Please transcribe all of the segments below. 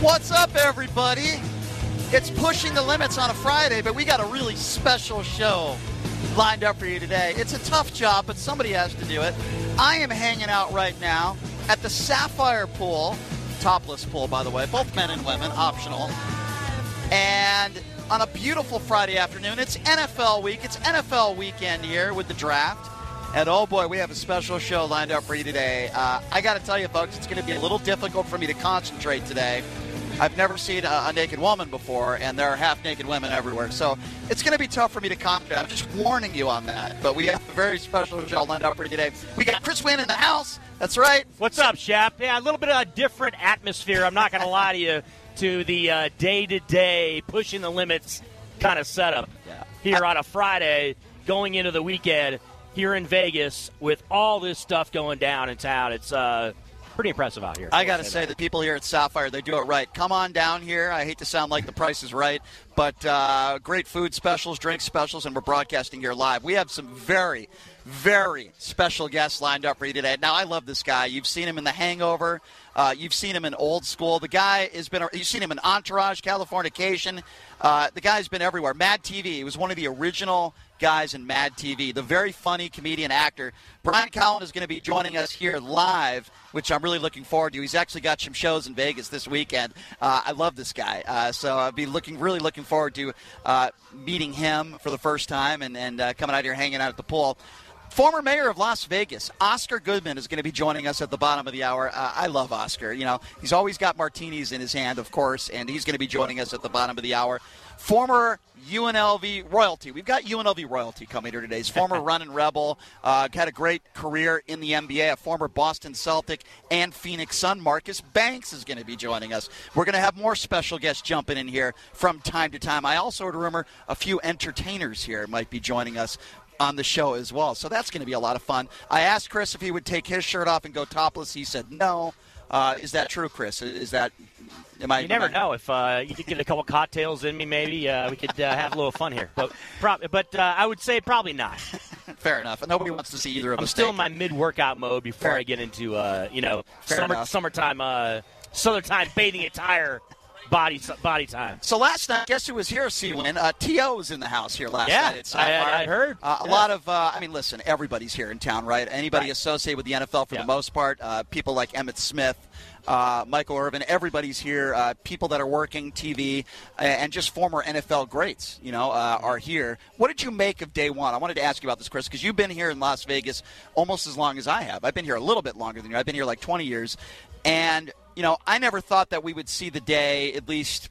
What's up, everybody? It's pushing the limits on a Friday, but we got a really special show lined up for you today. It's a tough job, but somebody has to do it. I am hanging out right now at the Sapphire Pool, topless pool, by the way, both men and women, optional. And on a beautiful Friday afternoon, it's NFL week. It's NFL weekend here with the draft. And oh boy, we have a special show lined up for you today. Uh, I got to tell you, folks, it's going to be a little difficult for me to concentrate today. I've never seen a, a naked woman before, and there are half naked women everywhere. So it's going to be tough for me to concentrate. I'm just warning you on that. But we have a very special show lined up for you today. We got Chris Wynn in the house. That's right. What's up, Shap? Yeah, a little bit of a different atmosphere. I'm not going to lie to you to the day to day pushing the limits kind of setup Yeah. here on a Friday going into the weekend here in Vegas with all this stuff going down in town. It's uh, pretty impressive out here. I got to say, the people here at Sapphire, they do it right. Come on down here. I hate to sound like the price is right, but uh, great food specials, drink specials, and we're broadcasting here live. We have some very, very special guests lined up for you today. Now, I love this guy. You've seen him in The Hangover. Uh, you've seen him in Old School. The guy has been. You've seen him in Entourage, Californication. Uh, the guy's been everywhere. Mad TV. He was one of the original guys in Mad TV. The very funny comedian actor. Brian Callen is going to be joining us here live, which I'm really looking forward to. He's actually got some shows in Vegas this weekend. Uh, I love this guy, uh, so I'll be looking really looking forward to uh, meeting him for the first time and and uh, coming out here hanging out at the pool. Former mayor of Las Vegas, Oscar Goodman, is going to be joining us at the bottom of the hour. Uh, I love Oscar. You know, he's always got martinis in his hand, of course, and he's going to be joining us at the bottom of the hour. Former UNLV royalty. We've got UNLV royalty coming here today. He's former running rebel, uh, had a great career in the NBA, a former Boston Celtic and Phoenix Sun. Marcus Banks is going to be joining us. We're going to have more special guests jumping in here from time to time. I also heard a rumor a few entertainers here might be joining us on the show as well. So that's going to be a lot of fun. I asked Chris if he would take his shirt off and go topless. He said no. Uh, is that true, Chris? Is that am I? you never I- know if uh, you could get a couple cocktails in me. Maybe uh, we could uh, have a little fun here, but prob- but uh, I would say probably not. Fair enough. Nobody wants to see either of them. I'm still in my mid workout mode before Fair. I get into uh, you know Fair summer, enough. summertime uh, summertime bathing attire body body time. So last night, guess who was here? C win. Uh, To was in the house here last Yeah, night. At I- I- I heard. Uh, a Yeah. lot of. Uh, I mean, listen, everybody's here in town, right? Anybody Right. associated with the NFL for Yeah. the most part. Uh, people like Emmitt Smith. Uh, Michael Irvin, everybody's here. Uh, people that are working TV uh, and just former NFL greats, you know, uh, are here. What did you make of day one? I wanted to ask you about this, Chris, because you've been here in Las Vegas almost as long as I have. I've been here a little bit longer than you. I've been here like 20 years, and you know, I never thought that we would see the day, at least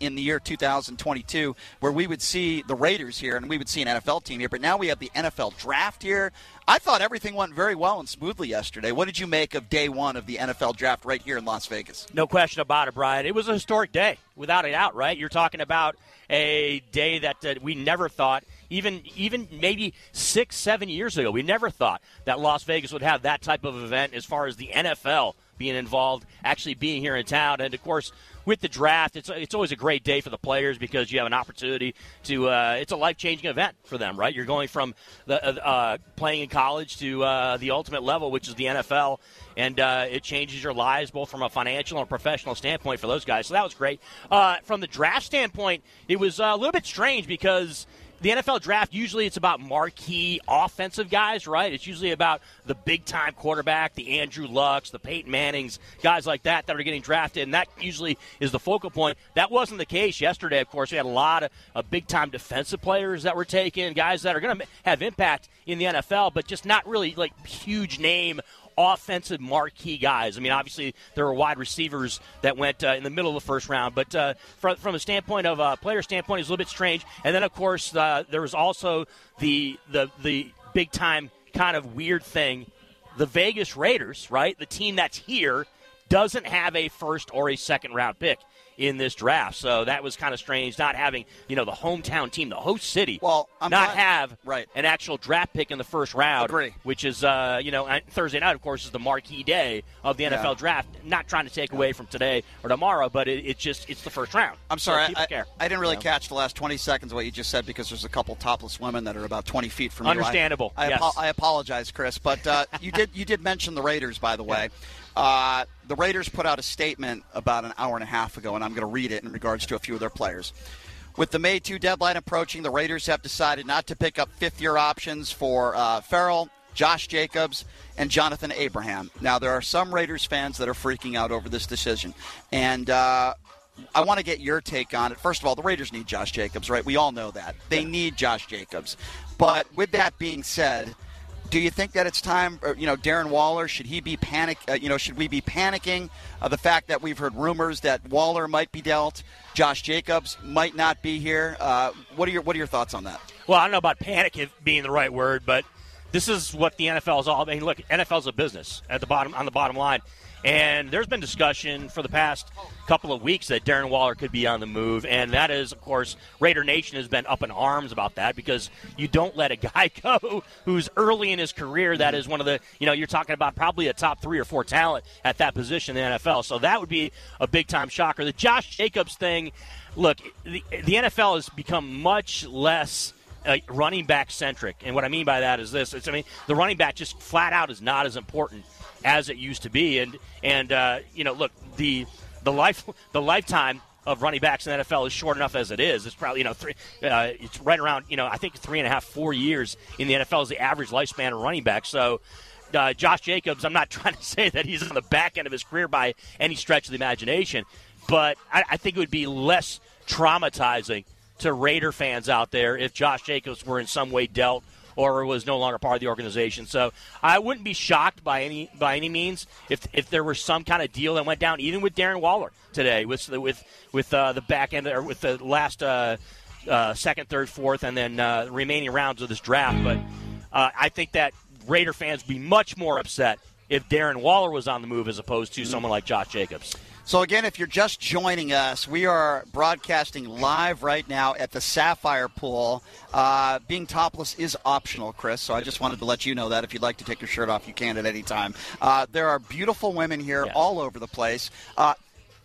in the year 2022 where we would see the Raiders here and we would see an NFL team here. But now we have the NFL draft here. I thought everything went very well and smoothly yesterday. What did you make of day one of the NFL draft right here in Las Vegas? No question about it, Brian. It was a historic day, without a doubt. Right? You're talking about a day that uh, we never thought, even even maybe six, seven years ago, we never thought that Las Vegas would have that type of event as far as the NFL being involved, actually being here in town, and of course. With the draft, it's it's always a great day for the players because you have an opportunity to. Uh, it's a life changing event for them, right? You're going from the uh, uh, playing in college to uh, the ultimate level, which is the NFL, and uh, it changes your lives both from a financial and professional standpoint for those guys. So that was great. Uh, from the draft standpoint, it was a little bit strange because the NFL draft usually it's about marquee offensive guys, right? It's usually about the big time quarterback, the Andrew Lucks, the Peyton Mannings, guys like that that are getting drafted, and that usually is the focal point. That wasn't the case yesterday. Of course, we had a lot of, of big time defensive players that were taken, guys that are going to have impact in the NFL, but just not really like huge name offensive marquee guys. I mean, obviously there were wide receivers that went uh, in the middle of the first round, but uh, from, from a standpoint of a uh, player standpoint, it's a little bit strange. And then of course uh, there was also the the the big time kind of weird thing. The Vegas Raiders, right? The team that's here doesn't have a first or a second round pick in this draft. So that was kind of strange not having, you know, the hometown team, the host city, well, not have right. an actual draft pick in the first round. Agree. Which is, uh, you know, Thursday night, of course, is the marquee day of the NFL yeah. draft. Not trying to take away from today or tomorrow, but it, it's just, it's the first round. I'm sorry, so I, I, didn't really you know? catch the last 20 seconds of what you just said because there's a couple topless women that are about 20 feet from here. Understandable. you. I, I, yes. I apologize, Chris, but uh, you did you did mention the Raiders, by the way. Yeah. Uh, the Raiders put out a statement about an hour and a half ago, and I'm going to read it in regards to a few of their players. With the May 2 deadline approaching, the Raiders have decided not to pick up fifth year options for uh, Ferrell, Josh Jacobs, and Johnathan Abram. Now, there are some Raiders fans that are freaking out over this decision. And uh, I want to get your take on it. First of all, the Raiders need Josh Jacobs, right? We all know that. They need Josh Jacobs. But with that being said, do you think that it's time, you know, Darren Waller, should he be panic, uh, you know, should we be panicking uh, the fact that we've heard rumors that Waller might be dealt, Josh Jacobs might not be here? Uh, what are your what are your thoughts on that? Well, I don't know about panic being the right word, but this is what the NFL is all. I mean, look, NFL's a business at the bottom on the bottom line. And there's been discussion for the past couple of weeks that Darren Waller could be on the move. And that is, of course, Raider Nation has been up in arms about that because you don't let a guy go who's early in his career. That is one of the, you know, you're talking about probably a top three or four talent at that position in the NFL. So that would be a big time shocker. The Josh Jacobs thing, look, the, the NFL has become much less. Uh, running back centric, and what I mean by that is this: I mean, the running back just flat out is not as important as it used to be. And and uh, you know, look, the the life the lifetime of running backs in the NFL is short enough as it is. It's probably you know three. Uh, it's right around you know I think three and a half four years in the NFL is the average lifespan of running back. So. Uh, Josh Jacobs, I'm not trying to say that he's on the back end of his career by any stretch of the imagination, but I, I think it would be less traumatizing to Raider fans out there if Josh Jacobs were in some way dealt or was no longer part of the organization. So I wouldn't be shocked by any by any means if if there was some kind of deal that went down, even with Darren Waller today, with with with uh, the back end or with the last uh, uh, second, third, fourth, and then uh, remaining rounds of this draft. But uh, I think that Raider fans would be much more upset if Darren Waller was on the move as opposed to someone like Josh Jacobs. So, again, if you're just joining us, we are broadcasting live right now at the Sapphire Pool. Uh, being topless is optional, Chris, so I just wanted to let you know that. If you'd like to take your shirt off, you can at any time. Uh, there are beautiful women here yes. all over the place. Uh,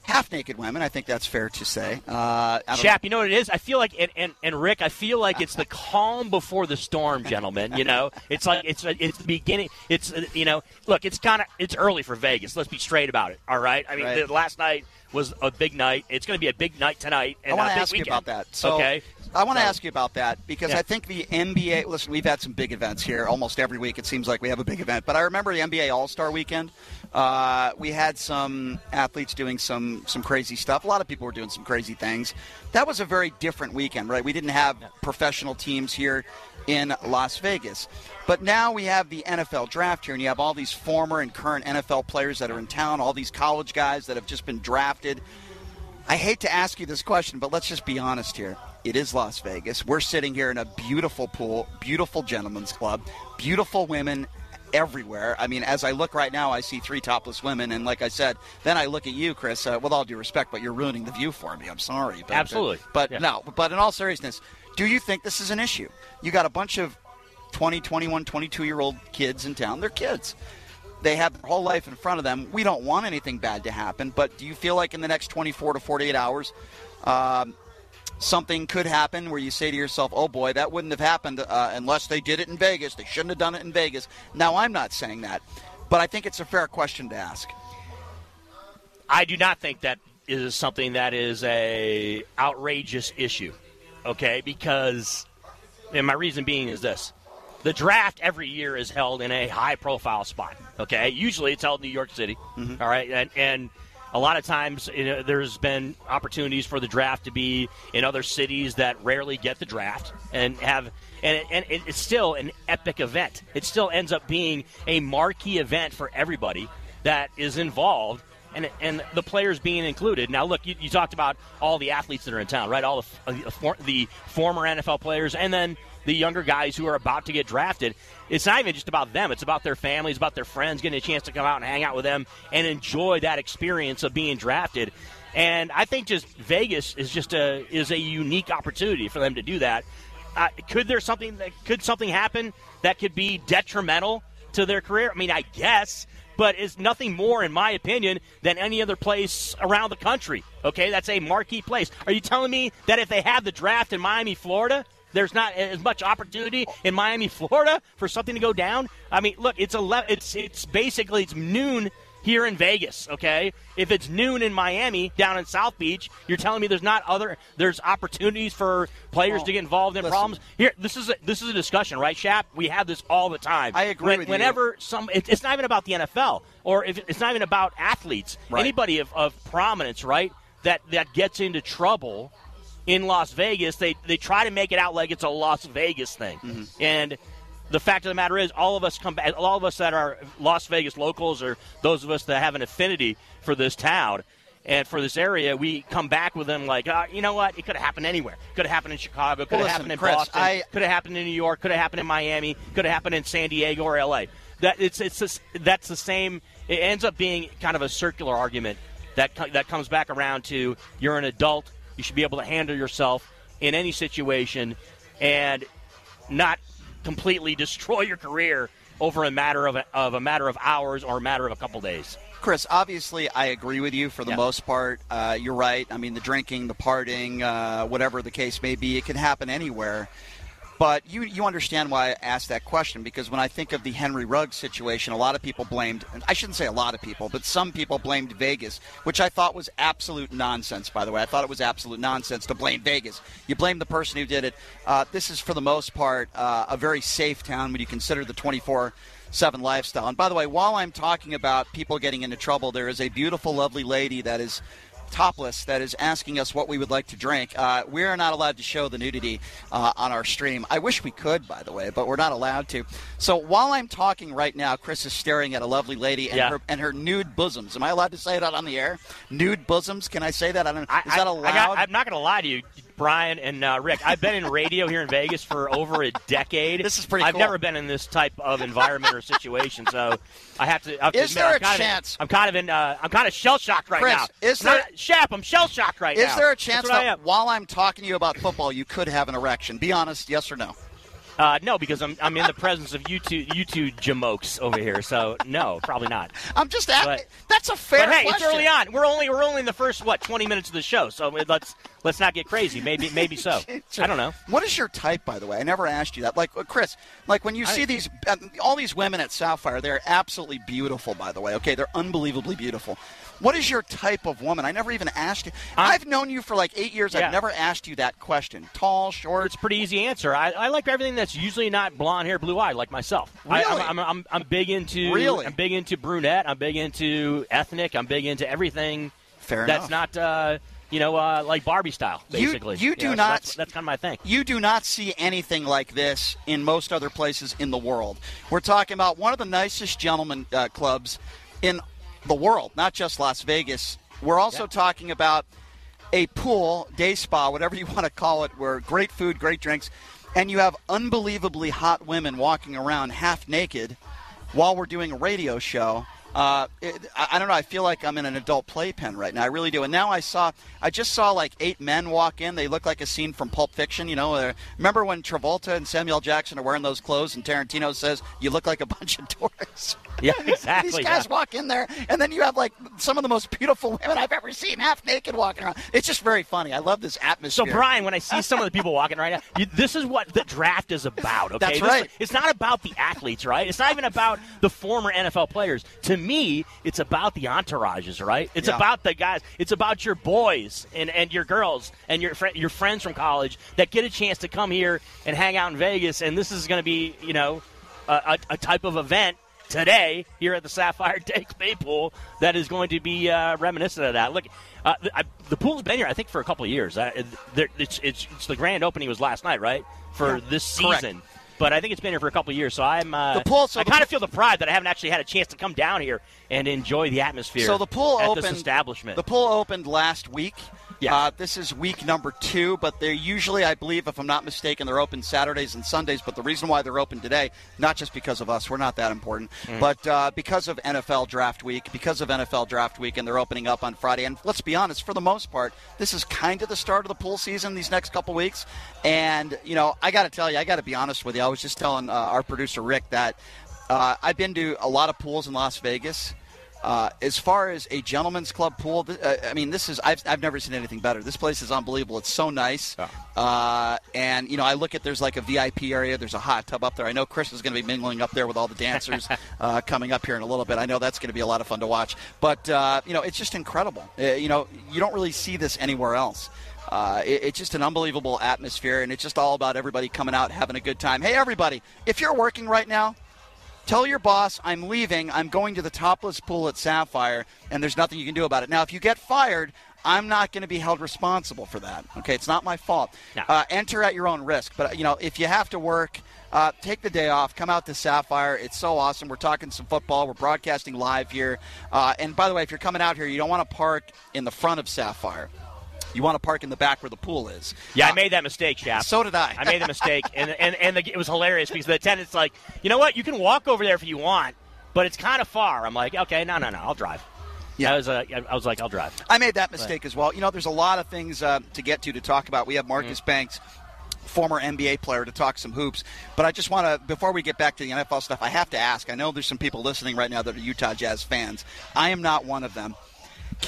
half naked women. I think that's fair to say. Uh, Shap, you know what it is? I feel like, and, and, and Rick, I feel like it's the calm before the storm, gentlemen. You know, it's like it's it's the beginning. It's you know, look, it's kind of it's early for Vegas. Let's be straight about it. All right. I mean, right. the, last night was a big night. It's going to be a big night tonight. And I want to ask weekend. you about that. So, okay. I want to ask you about that because yeah. I think the NBA. Listen, we've had some big events here almost every week. It seems like we have a big event. But I remember the NBA All Star Weekend. Uh, we had some athletes doing some some crazy stuff. A lot of people were doing some crazy things. That was a very different weekend, right? We didn't have professional teams here in Las Vegas. But now we have the NFL draft here, and you have all these former and current NFL players that are in town, all these college guys that have just been drafted. I hate to ask you this question, but let's just be honest here. It is Las Vegas. We're sitting here in a beautiful pool, beautiful gentlemen's club, beautiful women everywhere. I mean, as I look right now, I see three topless women, and like I said, then I look at you, Chris. Uh, with all due respect, but you're ruining the view for me. I'm sorry. But, Absolutely. Uh, but yeah. no. But in all seriousness, do you think this is an issue? You got a bunch of 20, 21, 22 year old kids in town. They're kids. They have their whole life in front of them. We don't want anything bad to happen, but do you feel like in the next 24 to 48 hours, um, something could happen where you say to yourself, oh boy, that wouldn't have happened uh, unless they did it in Vegas. They shouldn't have done it in Vegas. Now, I'm not saying that, but I think it's a fair question to ask. I do not think that is something that is a outrageous issue, okay? Because, and my reason being is this the draft every year is held in a high profile spot. Okay, usually it's held in New York City. Mm-hmm. All right, and, and a lot of times you know, there's been opportunities for the draft to be in other cities that rarely get the draft and have and, and it's still an epic event. It still ends up being a marquee event for everybody that is involved and and the players being included. Now, look, you, you talked about all the athletes that are in town, right? All the, uh, the former NFL players, and then the younger guys who are about to get drafted. It's not even just about them; it's about their families, about their friends, getting a chance to come out and hang out with them and enjoy that experience of being drafted. And I think just Vegas is just a is a unique opportunity for them to do that. Uh, could there something that could something happen that could be detrimental to their career? I mean, I guess but is nothing more, in my opinion, than any other place around the country. Okay, that's a marquee place. Are you telling me that if they have the draft in Miami, Florida, there's not as much opportunity in Miami, Florida, for something to go down? I mean, look, it's ele- it's it's basically it's noon here in Vegas, okay? If it's noon in Miami down in South Beach, you're telling me there's not other there's opportunities for players well, to get involved in listen. problems. Here, this is a, this is a discussion, right, Shap? We have this all the time. I agree when, Whenever you. some it, it's not even about the NFL or if it's not even about athletes. Right. Anybody of, of prominence, right? That that gets into trouble in Las Vegas, they they try to make it out like it's a Las Vegas thing. Mm-hmm. And the fact of the matter is, all of us come back, all of us that are Las Vegas locals, or those of us that have an affinity for this town and for this area, we come back with them like, uh, you know what? It could have happened anywhere. Could have happened in Chicago. Could have happened in Chris, Boston. I, could have happened in New York. Could have happened in Miami. Could have happened in San Diego or L.A. That it's it's just, that's the same. It ends up being kind of a circular argument that that comes back around to you're an adult. You should be able to handle yourself in any situation, and not completely destroy your career over a matter of a, of a matter of hours or a matter of a couple days. Chris, obviously, I agree with you for the yeah. most part. Uh, you're right. I mean, the drinking, the partying, uh, whatever the case may be, it can happen anywhere. But you you understand why I asked that question because when I think of the Henry Ruggs situation, a lot of people blamed. I shouldn't say a lot of people, but some people blamed Vegas, which I thought was absolute nonsense. By the way, I thought it was absolute nonsense to blame Vegas. You blame the person who did it. Uh, this is for the most part uh, a very safe town when you consider the 24- seven lifestyle. And by the way, while I'm talking about people getting into trouble, there is a beautiful, lovely lady that is topless that is asking us what we would like to drink. Uh, we are not allowed to show the nudity uh, on our stream. I wish we could, by the way, but we're not allowed to. So while I'm talking right now, Chris is staring at a lovely lady and, yeah. her, and her nude bosoms. Am I allowed to say that on the air? Nude bosoms? Can I say that? I don't, I, is that allowed? I am not going to lie to you. Brian and uh, Rick. I've been in radio here in Vegas for over a decade. This is pretty. I've cool. never been in this type of environment or situation, so I have to. I have is to there admit, a I'm chance? Of, I'm kind of in. Uh, I'm kind of shell shocked right Chris, now. Is there? Not, Shap, I'm shell shocked right is now. Is there a chance that while I'm talking to you about football, you could have an erection? Be honest, yes or no? Uh, no, because I'm, I'm in the presence of you two, you two jamokes over here. So no, probably not. I'm just asking. That's a fair. But hey, question. it's early on. We're only we're only in the first what 20 minutes of the show. So let's let's not get crazy. Maybe maybe so. I don't know. What is your type, by the way? I never asked you that. Like uh, Chris, like when you see these uh, all these women at Sapphire, they're absolutely beautiful. By the way, okay, they're unbelievably beautiful. What is your type of woman? I never even asked you. i have known you for like eight years. Yeah. I've never asked you that question. Tall, short. It's a pretty easy answer. I, I like everything that's usually not blonde hair, blue eye, like myself. Really? I, am I'm, I'm, I'm big into. Really? I'm big into brunette. I'm big into ethnic. I'm big into everything. Fair that's enough. not. Uh, you know, uh, like Barbie style, basically. You, you do you know, not. So that's, that's, kind of my thing. You do not see anything like this in most other places in the world. We're talking about one of the nicest gentlemen uh, clubs in the world, not just Las Vegas. We're also yeah. talking about a pool, day spa, whatever you want to call it, where great food, great drinks, and you have unbelievably hot women walking around half naked while we're doing a radio show uh, it, I, don't know. I feel like I'm in an adult playpen right now. I really do. And now I saw, I just saw like eight men walk in. They look like a scene from Pulp Fiction. You know, uh, remember when Travolta and Samuel Jackson are wearing those clothes, and Tarantino says, "You look like a bunch of tourists." Yeah, exactly. These guys yeah. walk in there, and then you have like some of the most beautiful women I've ever seen, half naked, walking around. It's just very funny. I love this atmosphere. So, Brian, when I see some of the people walking right now, you, this is what the draft is about. Okay, that's this, right. It's not about the athletes, right? It's not even about the former NFL players. To me, it's about the entourages, right? It's yeah. about the guys. It's about your boys and, and your girls and your fr- your friends from college that get a chance to come here and hang out in Vegas. And this is going to be, you know, a, a, type of event today here at the Sapphire Day Clay Pool that is going to be uh, reminiscent of that. Look, uh, the, I, the, pool's been here, I think, for a couple of years. Uh, it's, it's, it's, the grand opening was last night, right? For yeah, this season. Correct. But I think it's been here for a couple of years, so I'm. Uh, the pool, so I kind of feel the pride that I haven't actually had a chance to come down here and enjoy the atmosphere. So the pool at opened. This establishment. The pool opened last week. Yeah. Uh, this is week number two, but they're usually, I believe, if I'm not mistaken, they're open Saturdays and Sundays. But the reason why they're open today, not just because of us, we're not that important, mm. but uh, because of NFL Draft Week, because of NFL Draft Week, and they're opening up on Friday. And let's be honest, for the most part, this is kind of the start of the pool season these next couple weeks. And, you know, I got to tell you, I got to be honest with you. I was just telling uh, our producer, Rick, that uh, I've been to a lot of pools in Las Vegas uh, as far as a gentleman's club pool, uh, I mean, this is I've, I've never seen anything better. This place is unbelievable. It's so nice, uh, and you know, I look at there's like a VIP area. There's a hot tub up there. I know Chris is going to be mingling up there with all the dancers uh, coming up here in a little bit. I know that's going to be a lot of fun to watch. But uh, you know, it's just incredible. Uh, you know, you don't really see this anywhere else. Uh, it, it's just an unbelievable atmosphere, and it's just all about everybody coming out having a good time. Hey, everybody, if you're working right now, Tell your boss I'm leaving. I'm going to the topless pool at Sapphire, and there's nothing you can do about it. Now, if you get fired, I'm not going to be held responsible for that. Okay, it's not my fault. No. Uh, enter at your own risk. But you know, if you have to work, uh, take the day off. Come out to Sapphire. It's so awesome. We're talking some football. We're broadcasting live here. Uh, and by the way, if you're coming out here, you don't want to park in the front of Sapphire. You want to park in the back where the pool is. Yeah, uh, I made that mistake, Shap. So did I. I made the mistake, and and and the, it was hilarious because the attendant's like, you know what, you can walk over there if you want, but it's kind of far. I'm like, okay, no, no, no, I'll drive. Yeah, I was, uh, I was like, I'll drive. I made that mistake as well. You know, there's a lot of things uh, to get to to talk about. We have Marcus mm-hmm. Banks former NBA player to talk some hoops. But I just want to, before we get back to the NFL stuff, I have to ask. I know there's some people listening right now that are Utah Jazz fans. I am not one of them.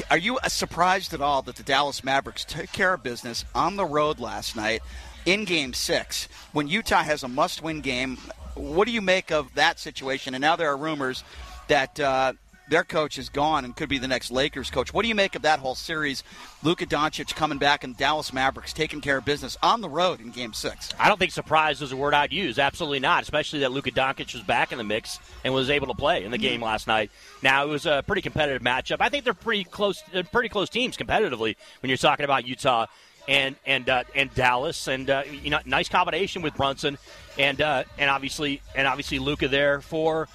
Are you surprised at all that the Dallas Mavericks took care of business on the road last night in Game Six when Utah has a must-win game? What do you make of that situation? And now there are rumors that uh, their coach is gone and could be the next Lakers coach. What do you make of that whole series? Luka Doncic coming back and Dallas Mavericks taking care of business on the road in Game Six. I don't think surprise is a word I'd use. Absolutely not. Especially that Luka Doncic was back in the mix and was able to play in the game last night. Now it was a pretty competitive matchup. I think they're pretty close, pretty close teams competitively when you're talking about Utah and and uh, and Dallas, and uh, you know, nice combination with Brunson, and uh, and obviously and obviously Luka there for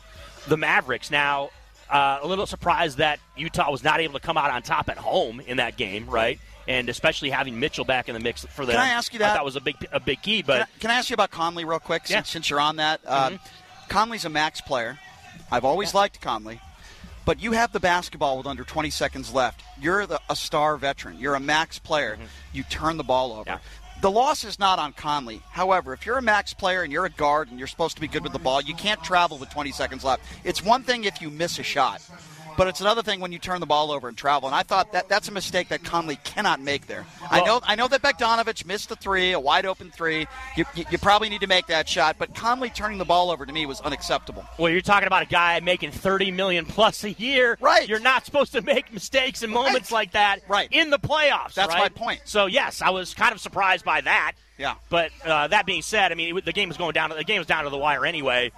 the Mavericks. Now uh, a little surprised that Utah was not able to come out on top at home in that game, right? And especially having Mitchell back in the mix for them. Can I ask you that? Thought was a big a big key. But can I, can I ask you about Conley real quick? Since, yeah. since you're on that, uh, mm-hmm. Conley's a max player. I've always yeah. liked Conley. But you have the basketball with under 20 seconds left. You're the, a star veteran. You're a max player. Mm-hmm. You turn the ball over. Yeah. The loss is not on Conley. However, if you're a max player and you're a guard and you're supposed to be good with the ball, you can't travel with 20 seconds left. It's one thing if you miss a shot. But it's another thing when you turn the ball over and travel. And I thought that that's a mistake that Conley cannot make there. Well, I know I know that Bogdanovic missed the three, a wide open three. You, you, you, probably need to make that shot. But Conley turning the ball over to me was unacceptable. Well, you're talking about a guy making 30 million plus a year. Right. You're not supposed to make mistakes in moments right. like that. Right. In the playoffs. That's right? my point. So yes, I was kind of surprised by that. Yeah. But uh, that being said, I mean, it, the game was going down. The game was down to the wire anyway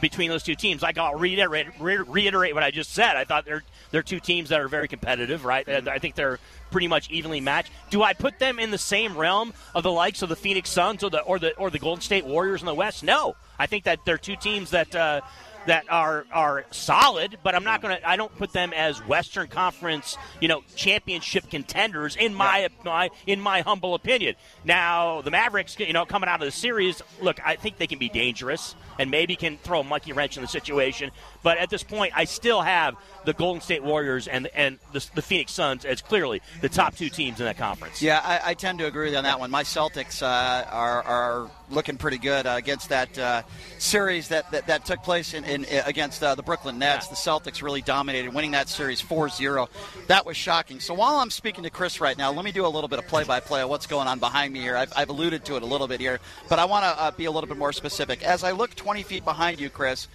between those two teams. Like I'll reiterate, re- reiterate what I just said. I thought they're they're two teams that are very competitive, right? Mm-hmm. I think they're pretty much evenly matched. Do I put them in the same realm of the likes of the Phoenix Suns or the or the or the Golden State Warriors in the West? No, I think that they're two teams that. Uh, that are are solid, but I'm not to. I don't put them as Western Conference, you know, championship contenders in my yeah. my in my humble opinion. Now the Mavericks, you know, coming out of the series, look, I think they can be dangerous and maybe can throw a monkey wrench in the situation. But at this point, I still have the Golden State Warriors and and the, the Phoenix Suns as clearly the top two teams in that conference. Yeah, I, I tend to agree with you on that one. My Celtics uh, are, are looking pretty good uh, against that uh, series that, that, that, took place in, in against uh, the Brooklyn Nets. Yeah. The Celtics really dominated, winning that series 4-0. That was shocking. So while I'm speaking to Chris right now, let me do a little bit of play-by-play of what's going on behind me here. I've, I've alluded to it a little bit here, but I want to uh, be a little bit more specific. As I look 20 feet behind you, Chris,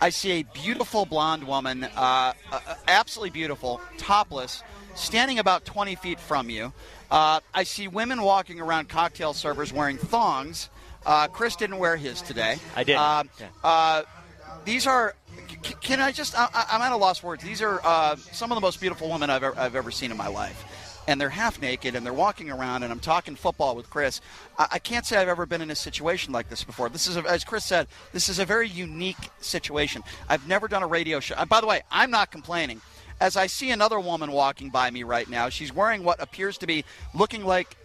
I see a beautiful blonde woman, uh, uh, absolutely beautiful, topless, standing about 20 feet from you. Uh, I see women walking around cocktail servers wearing thongs. Uh, Chris didn't wear his today. I did. Uh, yeah. Uh, these are c- can I just? I, I'm at a loss for words. These are uh, some of the most beautiful women I've ever, I've ever seen in my life. And they're half naked and they're walking around, and I'm talking football with Chris. I, I can't say I've ever been in a situation like this before. This is, a, as Chris said, this is a very unique situation. I've never done a radio show. By the way, I'm not complaining. As I see another woman walking by me right now, she's wearing what appears to be looking like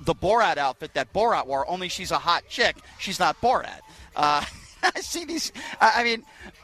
the Borat outfit that Borat wore, only she's a hot chick. She's not Borat. Uh, I see these. I mean,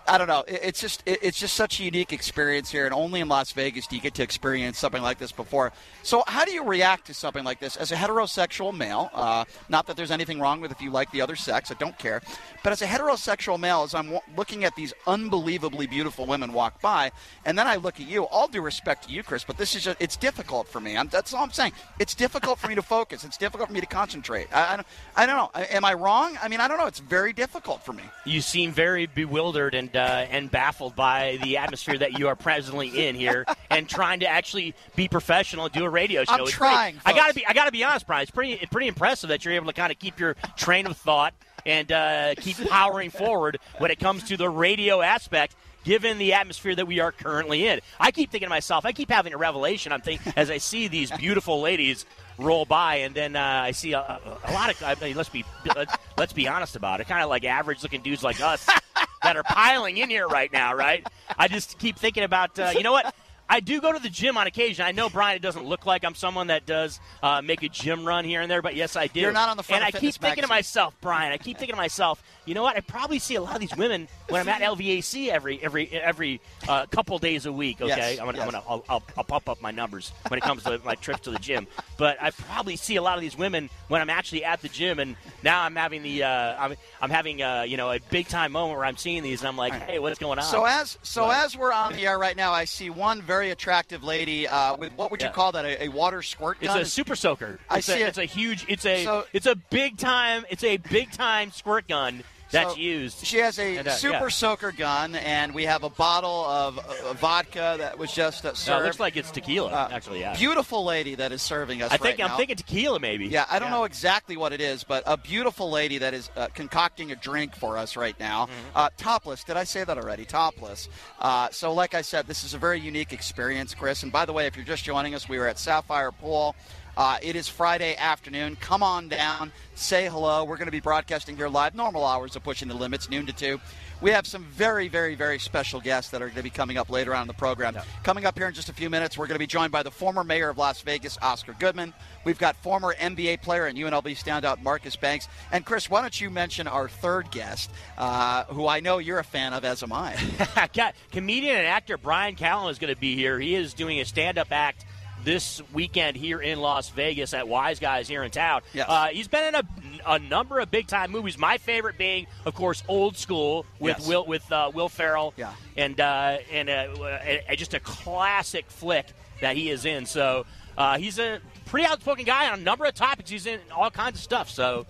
I don't know. It's just it's just such a unique experience here, and only in Las Vegas do you get to experience something like this before. So, how do you react to something like this as a heterosexual male? Uh, not that there's anything wrong with if you like the other sex. I don't care. But as a heterosexual male, as I'm w- looking at these unbelievably beautiful women walk by, and then I look at you. All due respect to you, Chris, but this is just, it's difficult for me. I'm, that's all I'm saying. It's difficult for me to focus. It's difficult for me to concentrate. I, I, don't- I don't know. Am I wrong? I mean, I don't know. It's very difficult for me. You seem very bewildered and uh, and baffled by the atmosphere that you are presently in here, and trying to actually be professional and do a radio show. I'm It's trying, Pretty, I gotta be I gotta be honest, Brian. It's pretty it's pretty impressive that you're able to kind of keep your train of thought and uh, keep powering forward when it comes to the radio aspect. Given the atmosphere that we are currently in, I keep thinking to myself, I keep having a revelation. I'm thinking as I see these beautiful ladies roll by, and then uh, I see a, a, lot of. I mean, let's be let's, let's be honest about it. Kind of like average-looking dudes like us that are piling in here right now, right? I just keep thinking about. Uh, you know what? I do go to the gym on occasion. I know Brian. It doesn't look like I'm someone that does uh, make a gym run here and there, but yes, I do. You're not on the front And I keep Fitness thinking to myself, Brian. I keep thinking to myself, you know what? I probably see a lot of these women when I'm at LVAC every every every uh, couple days a week. Okay, Yes, I'm gonna, yes. I'm gonna I'll, I'll, I'll pump up my numbers when it comes to my trips to the gym. But I probably see a lot of these women when I'm actually at the gym, and now I'm having the uh, I'm I'm having uh, you know a big time moment where I'm seeing these, and I'm like, hey, what's going on? So as so Right. as we're on the air right now, I see one very attractive lady uh, with what would you Yeah. call that? A, a water squirt gun? It's a super soaker. I It's see a, it. It's a huge. It's a. So- it's a big time. It's a big time squirt gun that's So used. She has a And, uh, super yeah. soaker gun, and we have a bottle of uh, vodka that was just uh, No, it looks like it's tequila. Uh, actually, yeah. Beautiful lady that is serving us I think right I'm now. thinking tequila, maybe. Yeah, I don't know exactly what it is, but a beautiful lady that is uh, concocting a drink for us right now. Mm-hmm. Uh, topless. Did I say that already? Topless. Uh, so, like I said, this is a very unique experience, Chris. And by the way, if you're just joining us, we are at Sapphire Pool. Uh, it is Friday afternoon. Come on down, say hello. We're going to be broadcasting here live, normal hours of pushing the limits, noon to two. We have some very, very, very special guests that are going to be coming up later on in the program. Coming up here in just a few minutes, we're going to be joined by the former mayor of Las Vegas, Oscar Goodman. We've got former NBA player and UNLV standout Marcus Banks. And Chris, why don't you mention our third guest, uh, who I know you're a fan of, as am I. Comedian and actor Brian Callen is going to be here. He is doing a stand-up act this weekend here in Las Vegas at Wise Guys here in town. Yes. Uh, he's been in a, a number of big-time movies. My favorite being, of course, Old School with Yes. Will with uh, Will Ferrell. Yeah. and uh, and uh, uh, just a classic flick that he is in. So uh, he's a pretty outspoken guy on a number of topics. He's in all kinds of stuff. So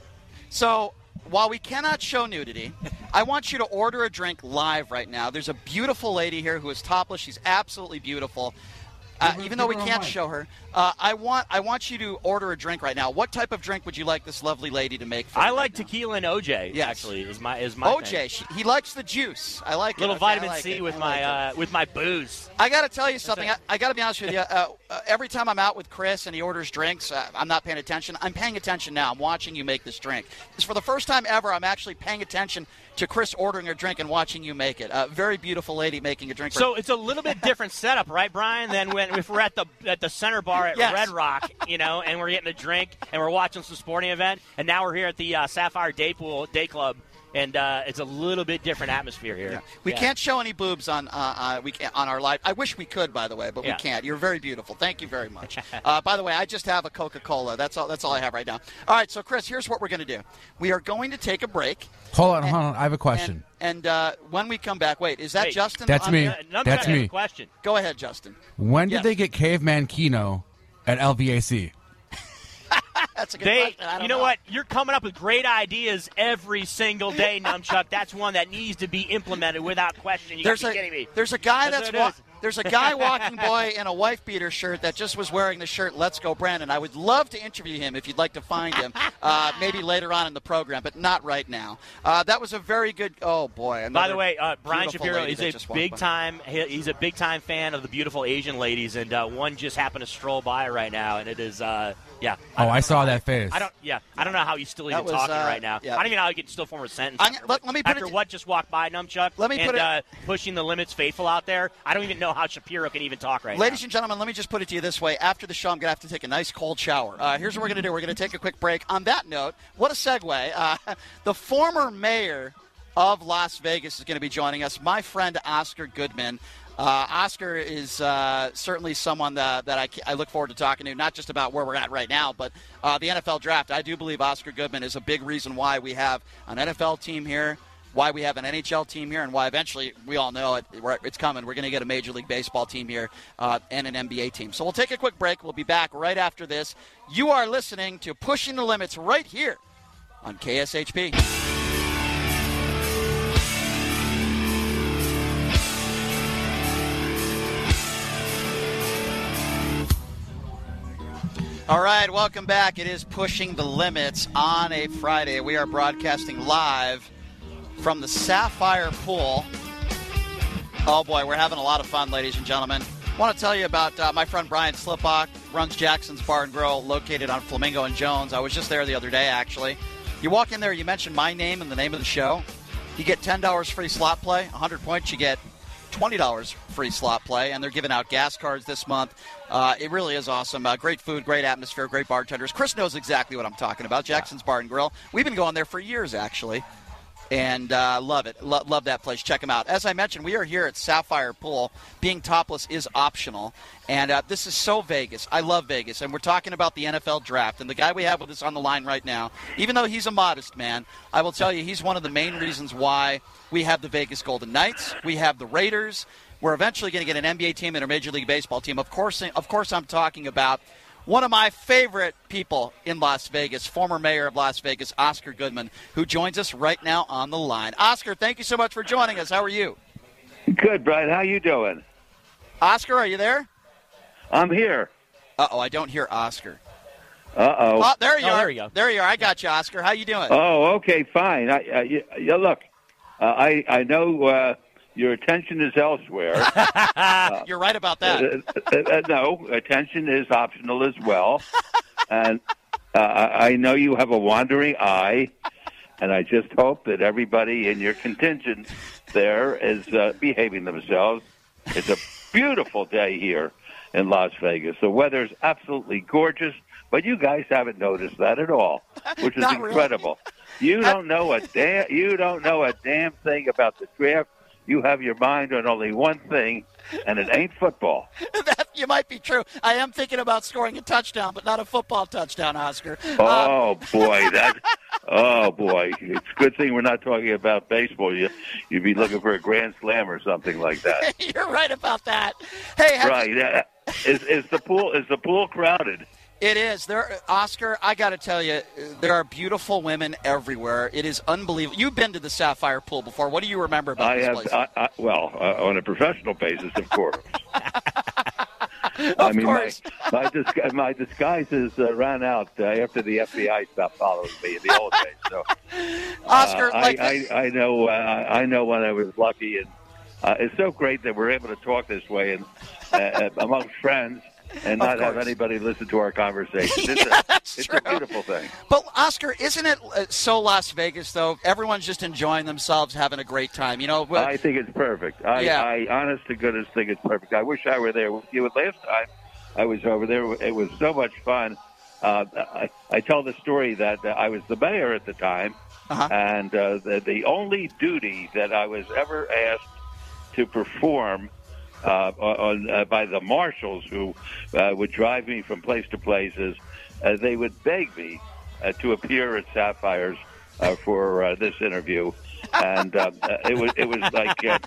So, while we cannot show nudity, I want you to order a drink live right now. There's a beautiful lady here who is topless. She's absolutely beautiful. Uh, even though we can't show her, uh, I want I want you to order a drink right now. What type of drink would you like this lovely lady to make? For I like right now? tequila and OJ. Yes. actually, is my is my. OJ, she, he likes the juice. I like it. little Okay, vitamin like C it. with I my like uh, with my booze. I got to tell you something. I. I got to be honest with you. Uh, uh, every time I'm out with Chris and he orders drinks, uh, I'm not paying attention. I'm paying attention now. I'm watching you make this drink. It's for the first time ever. I'm actually paying attention to Chris ordering a drink and watching you make it. A very beautiful lady making a drink. So it's a little bit different setup, right, Brian? Than when if we're at the at the center bar at Yes. Red Rock, you know, and we're getting a drink and we're watching some sporting event, and now we're here at the uh, Sapphire Day Pool Day Club, and uh, it's a little bit different atmosphere here. we Yeah. can't show any boobs on uh, uh, we can on our live. I wish we could, by the way, but Yeah. we can't. You're very beautiful. Thank you very much. uh, by the way, I just have a Coca Cola. That's all. That's all I have right now. All right, so Chris, here's what we're going to do. We are going to take a break. Hold on, And- hold on. I have a question. And, and uh, when we come back, wait, is that Wait. Justin? That's on me. the- Uh, That's guy has a me. Question. Go ahead, Justin. when did yes. they get Caveman Kino at LVAC? That's a good They, question. I don't you know, what? You're coming up with great ideas every single day, Numchuck. That's one that needs to be implemented without question. You There's a kidding me. there's a guy That's that's what wa- is. There's a guy walking by in a wife beater shirt that just was wearing the shirt "Let's Go Brandon." I would love to interview him if you'd like to find him, uh, maybe later on in the program, but not right now. Uh, that was a very good. Oh boy! By the way, uh, Brian Shapiro is a big by. time. he- He's a big time fan of the beautiful Asian ladies, and uh, one just happened to stroll by right now, and it is, uh, yeah. Oh, don't I saw how- that face. I don't. Yeah, I don't know how he's still even was, talking uh, right now. yeah. I don't even know how he can still form a sentence. I'm- after, let- let me put after it- what just walked by Numchuck. Let me and, put it- uh, pushing the limits faithful out there. I don't even know how Shapiro can even talk right Ladies now. and gentlemen, let me just put it to you this way. After the show, I'm going to have to take a nice cold shower. Uh, here's what we're going to do. We're going to take a quick break. On that note, what a segue. Uh, the former mayor of Las Vegas is going to be joining us, my friend Oscar Goodman. Uh, Oscar is uh, certainly someone that, that I, I look forward to talking to, not just about where we're at right now, but uh, the NFL draft. I do believe Oscar Goodman is a big reason why we have an NFL team here, why we have an NHL team here, and why eventually we all know it. It's coming. We're going to get a Major League Baseball team here uh, and an NBA team. So we'll take a quick break. We'll be back right after this. You are listening to Pushing the Limits right here on KSHP. All right, welcome back. It is Pushing the Limits on a Friday. We are broadcasting live from the Sapphire Pool. Oh boy, we're having a lot of fun, ladies and gentlemen. I want to tell you about uh, my friend Brian Slipbach, runs Jackson's Bar and Grill, located on Flamingo and Jones. I was just there the other day, actually. You walk in there, you mention my name and the name of the show. You get $10 free slot play, 100 points, you get $20 free slot play, and they're giving out gas cards this month. Uh, it really is awesome. Uh, great food, great atmosphere, great bartenders. Chris knows exactly what I'm talking about. Jackson's Bar and Grill. We've been going there for years, actually and uh, love it. Lo- love that place. Check them out. As I mentioned, we are here at Sapphire Pool. Being topless is optional, and uh, this is so Vegas. I love Vegas, and we're talking about the NFL draft. And the guy we have with us on the line right now, even though he's a modest man, I will tell you he's one of the main reasons why we have the Vegas Golden Knights. We have the Raiders. We're eventually going to get an NBA team and a Major League Baseball team. Of course, of course, I'm talking about one of my favorite people in Las Vegas, former mayor of Las Vegas, Oscar Goodman, who joins us right now on the line. Oscar, thank you so much for joining us. How are you? Good, Brian. How you doing? Oscar, are you there? I'm here. Uh oh, I don't hear Oscar. Uh oh. Oh, there you Oh, are. there you go. There you are. I got you, Oscar. How you doing? Oh, okay, fine. I, uh, you, you look. Uh, I I know uh, your attention is elsewhere. You're right about that. Uh, uh, uh, no, attention is optional as well. and uh, I I know you have a wandering eye, and I just hope that everybody in your contingent there is uh, behaving themselves. It's a beautiful day here in Las Vegas. The weather's absolutely gorgeous, but you guys haven't noticed that at all, which is Not really. incredible. You don't know a damn. You don't know a damn thing about the draft. You have your mind on only one thing, and it ain't football. that you might be true. I am thinking about scoring a touchdown, but not a football touchdown, Oscar. Uh, Oh boy, that. Oh boy, it's a good thing we're not talking about baseball. You, you'd be looking for a grand slam or something like that. you're right about that. Hey, right? uh, Is is the pool is the pool crowded? It is. There, Oscar. I got to tell you, there are beautiful women everywhere. It is unbelievable. You've been to the Sapphire Pool before. What do you remember about I this have. place? I, I, well, uh, on a professional basis, of course. of I mean, course. my my, my disguises uh, ran out uh, after the FBI stopped following me in the old days. So Oscar, uh, like I, I, know. Uh, I know when I was lucky, and uh, it's so great that we're able to talk this way and uh, amongst friends. And not have anybody listen to our conversation. It's, Yeah, a, that's it's true. a beautiful thing. But Oscar, isn't it uh, so Las Vegas though? Everyone's just enjoying themselves, having a great time. You know, I think it's perfect. I, Yeah. I honest to goodness think it's perfect. I wish I were there with you. Last time I was over there, it was so much fun. Uh, I, I tell the story that I was the mayor at the time, Uh-huh. and uh, the, the only duty that I was ever asked to perform on, uh, by the marshals who uh, would drive me from place to place is uh, they would beg me uh, to appear at Sapphires uh, for uh, this interview, and uh, uh, it was it was like uh,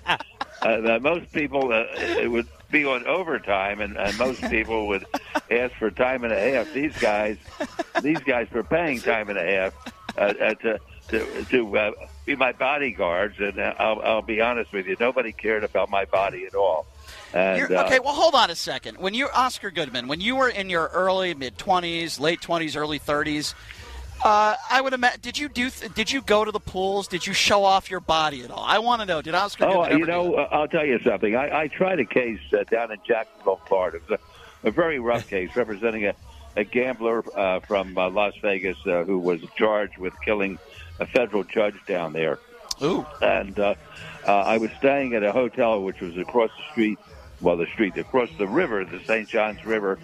uh, most people uh, it would be on overtime, and, and most people would ask for time and a half. These guys, these guys were paying time and a half uh, uh, to to to uh, be my bodyguards, and uh, I'll, I'll be honest with you, nobody cared about my body at all. And, You're, uh, okay, well, hold on a second. When you're Oscar Goodman, when you were in your early mid twenties, late twenties, early thirties, uh, I would imagine. Did you do? Th- did you go to the pools? Did you show off your body at all? I want to know. Did Oscar? Oh, Goodman you know, uh, I'll tell you something. I, I tried a case uh, down in Jacksonville, Florida. It was a, a very rough case representing a, a gambler uh, from uh, Las Vegas uh, who was charged with killing a federal judge down there. Ooh. And uh, uh, I was staying at a hotel which was across the street, well, the street, across the river, the St. Johns River,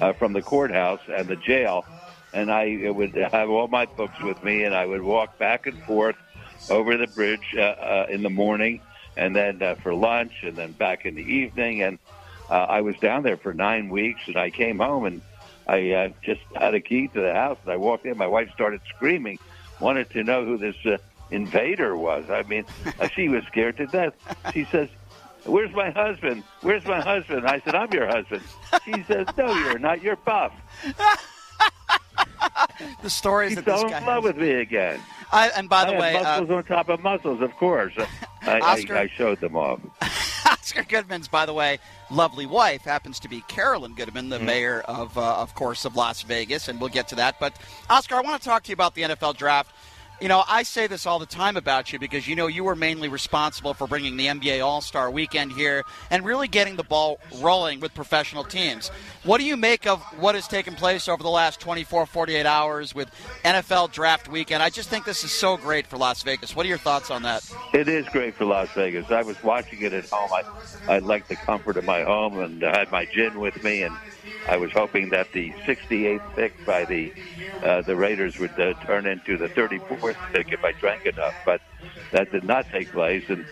uh, from the courthouse and the jail. And I would have all my books with me, and I would walk back and forth over the bridge uh, uh, in the morning, and then uh, for lunch, and then back in the evening. And uh, I was down there for nine weeks, and I came home, and I uh, just had a key to the house, and I walked in. My wife started screaming, wanted to know who this uh, invader was. I mean, she was scared to death. She says, "Where's my husband? Where's my husband?" I said, "I'm your husband." She says, "No, you're not. You're Buff." The stories that this fell guy in love has. with me again. I, and by I the had way, uh, muscles on top of muscles, of course. I, Oscar- I, I showed them off. Oscar Goodman's, by the way, lovely wife happens to be Carolyn Goodman, the mayor of, uh, of course, of Las Vegas, and we'll get to that. But Oscar, I want to talk to you about the NFL draft. You know, I say this all the time about you because you know you were mainly responsible for bringing the NBA All Star Weekend here and really getting the ball rolling with professional teams. What do you make of what has taken place over the last 24, 48 hours with NFL Draft Weekend? I just think this is so great for Las Vegas. What are your thoughts on that? It is great for Las Vegas. I was watching it at home. I, I liked the comfort of my home and I had my gin with me, and I was hoping that the 68th pick by the uh, the Raiders would uh, turn into the 34th pick if I drank enough, but that did not take place. And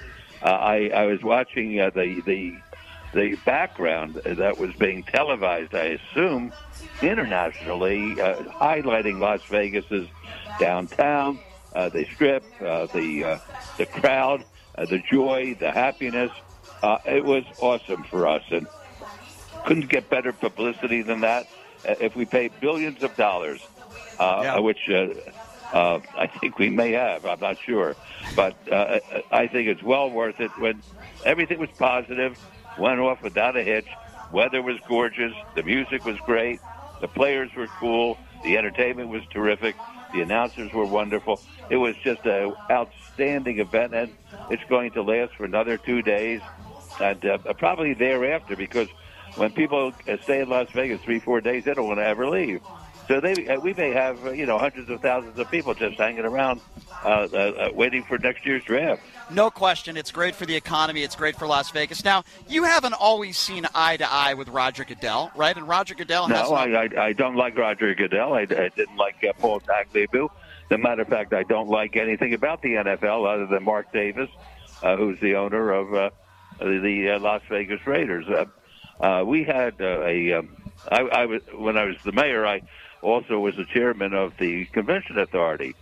uh, I, I was watching uh, the the the background that was being televised, I assume, internationally, uh, highlighting Las Vegas's downtown, uh, the strip, uh, the uh, the crowd, uh, the joy, the happiness. Uh, it was awesome for us, and couldn't get better publicity than that. Uh, if we paid billions of dollars, uh, Yeah. which uh, uh, I think we may have, I'm not sure, but uh, I think it's well worth it. When everything was positive, went off without a hitch. Weather was gorgeous. The music was great. The players were cool. The entertainment was terrific. The announcers were wonderful. It was just an outstanding event, and it's going to last for another two days, and uh, probably thereafter, because when people uh, stay in Las Vegas three, four days, they don't want to ever leave. So they, uh, we may have, uh, you know, hundreds of thousands of people just hanging around, uh, uh, uh, waiting for next year's draft. No question. It's great for the economy. It's great for Las Vegas. Now, you haven't always seen eye to eye with Roger Goodell, right? And Roger Goodell has. No, I, I, I don't like Roger Goodell. I, I didn't like uh, Paul Tagliabue. As a matter of fact, I don't like anything about the NFL other than Mark Davis, uh, who's the owner of uh, the uh, Las Vegas Raiders. Uh, uh, we had uh, a. Um, I, I was when I was the mayor. I also was the chairman of the convention authority,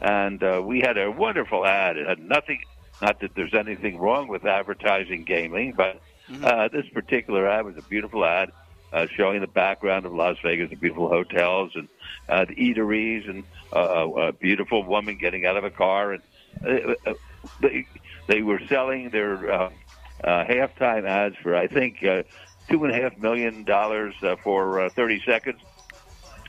and we had a wonderful ad. It had nothing. Not that there's anything wrong with advertising gaming, but uh, this particular ad was a beautiful ad uh, showing the background of Las Vegas, the beautiful hotels and uh, the eateries, and uh, a beautiful woman getting out of a car. And uh, uh, they they were selling their uh, uh, halftime ads for I think uh, two and a half million dollars uh, for uh, thirty seconds,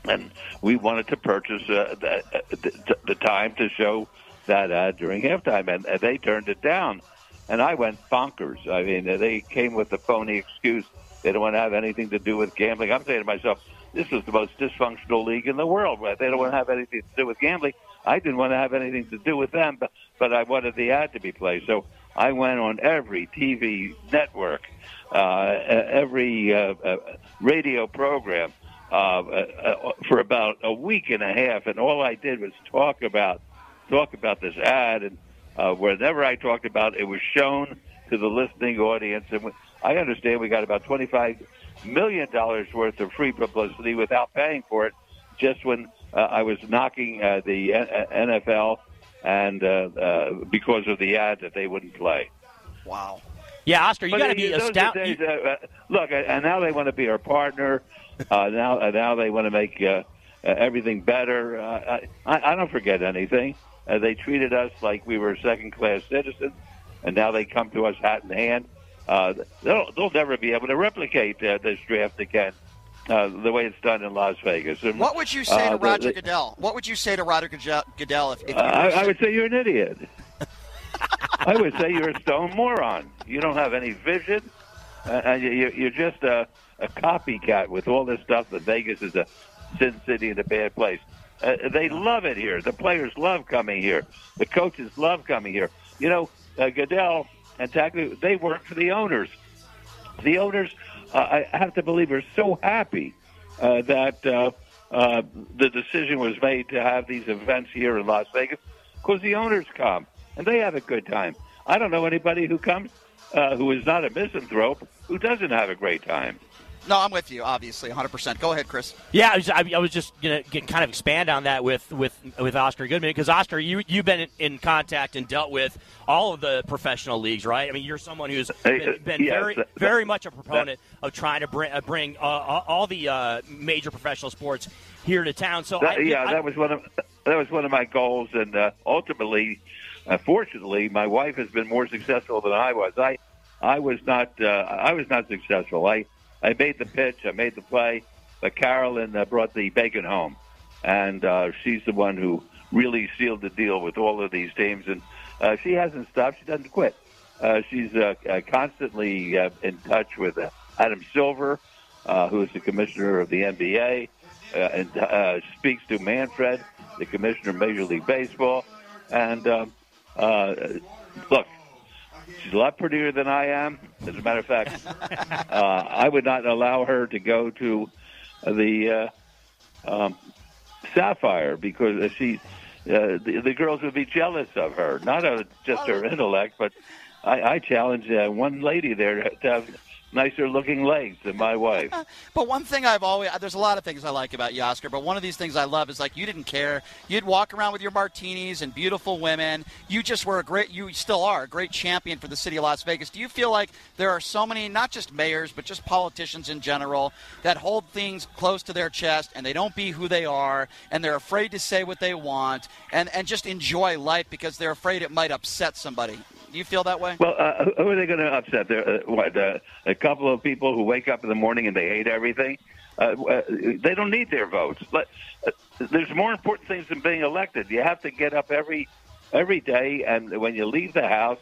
and we wanted to purchase uh, the, the, the time to show that ad during halftime, and, and they turned it down. And I went bonkers. I mean, they came with a phony excuse. They don't want to have anything to do with gambling. I'm saying to myself, this is the most dysfunctional league in the world. They don't want to have anything to do with gambling. I didn't want to have anything to do with them, but, but I wanted the ad to be played. So I went on every TV network, uh, every uh, uh, radio program uh, uh, for about a week and a half, and all I did was talk about talk about this ad, and uh, whenever I talked about it, it was shown to the listening audience. And I understand we got about twenty-five million dollars worth of free publicity without paying for it, just when uh, I was knocking uh, the N- NFL, and uh, uh, because of the ad that they wouldn't play. Wow. Yeah, Oscar, you got to be astounded. things, uh, uh, look, uh, and now they want to be our partner. Uh, now, uh, now they want to make uh, uh, everything better. Uh, I, I don't forget anything. Uh, they treated us like we were second-class citizens, and now they come to us hat in hand. Uh, they'll, they'll never be able to replicate uh, this draft again. Uh, the way it's done in Las Vegas. And, What would you say uh, to Roger the- Goodell? What would you say to Roger Goodell if, if you Uh, I, I would say you're an idiot. I would say you're a stone moron. You don't have any vision, uh, and you, you- you're just a, a copycat with all this stuff that Vegas is a sin city and a bad place. Uh, they love it here. The players love coming here. The coaches love coming here. You know, uh, Goodell and Tackle, they work for the owners. The owners, uh, I have to believe, are so happy uh, that uh, uh, the decision was made to have these events here in Las Vegas because the owners come and they have a good time. I don't know anybody who comes uh, who is not a misanthrope who doesn't have a great time. No, I'm with you. Obviously, 100. percent Go ahead, Chris. Yeah, I was, I, I was just gonna get, kind of expand on that with with with Oscar Goodman because Oscar, you you've been in, in contact and dealt with all of the professional leagues, right? I mean, you're someone who's been, uh, been yes, very that- very much a proponent of trying to bring uh, bring uh, all all the uh, major professional sports here to town. So That, I, yeah, I- that was one of that was one of my goals, and uh, ultimately, uh, fortunately, my wife has been more successful than I was. I I was not uh, I was not successful. I I made the pitch, I made the play, but Carolyn uh, brought the bacon home, and uh, she's the one who really sealed the deal with all of these teams, and uh, she hasn't stopped. She doesn't quit. Uh, she's uh, uh, constantly uh, in touch with uh, Adam Silver, uh, who is the commissioner of the NBA, uh, and uh, speaks to Manfred, the commissioner of Major League Baseball. And um, uh, look, she's a lot prettier than I am. As a matter of fact, uh, I would not allow her to go to the uh, um, Sapphire because she, uh, the, the girls would be jealous of her. Not uh, just her intellect, but I, I challenge uh, one lady there to have nicer looking legs than my wife. But one thing I've always there's a lot of things I like about you, Oscar. But one of these things I love is like you didn't care. You'd walk around with your martinis and beautiful women. You just were a great. You still are a great champion for the city of Las Vegas. Do you feel like there are so many, not just mayors, but just politicians in general, that hold things close to their chest and they don't be who they are and they're afraid to say what they want and and just enjoy life because they're afraid it might upset somebody. Do you feel that way? Well, uh, who are they going to upset? There, uh, what? Uh, a couple of people who wake up in the morning and they hate everything. Uh, uh, they don't need their votes. But uh, there's more important things than being elected. You have to get up every every day, and when you leave the house,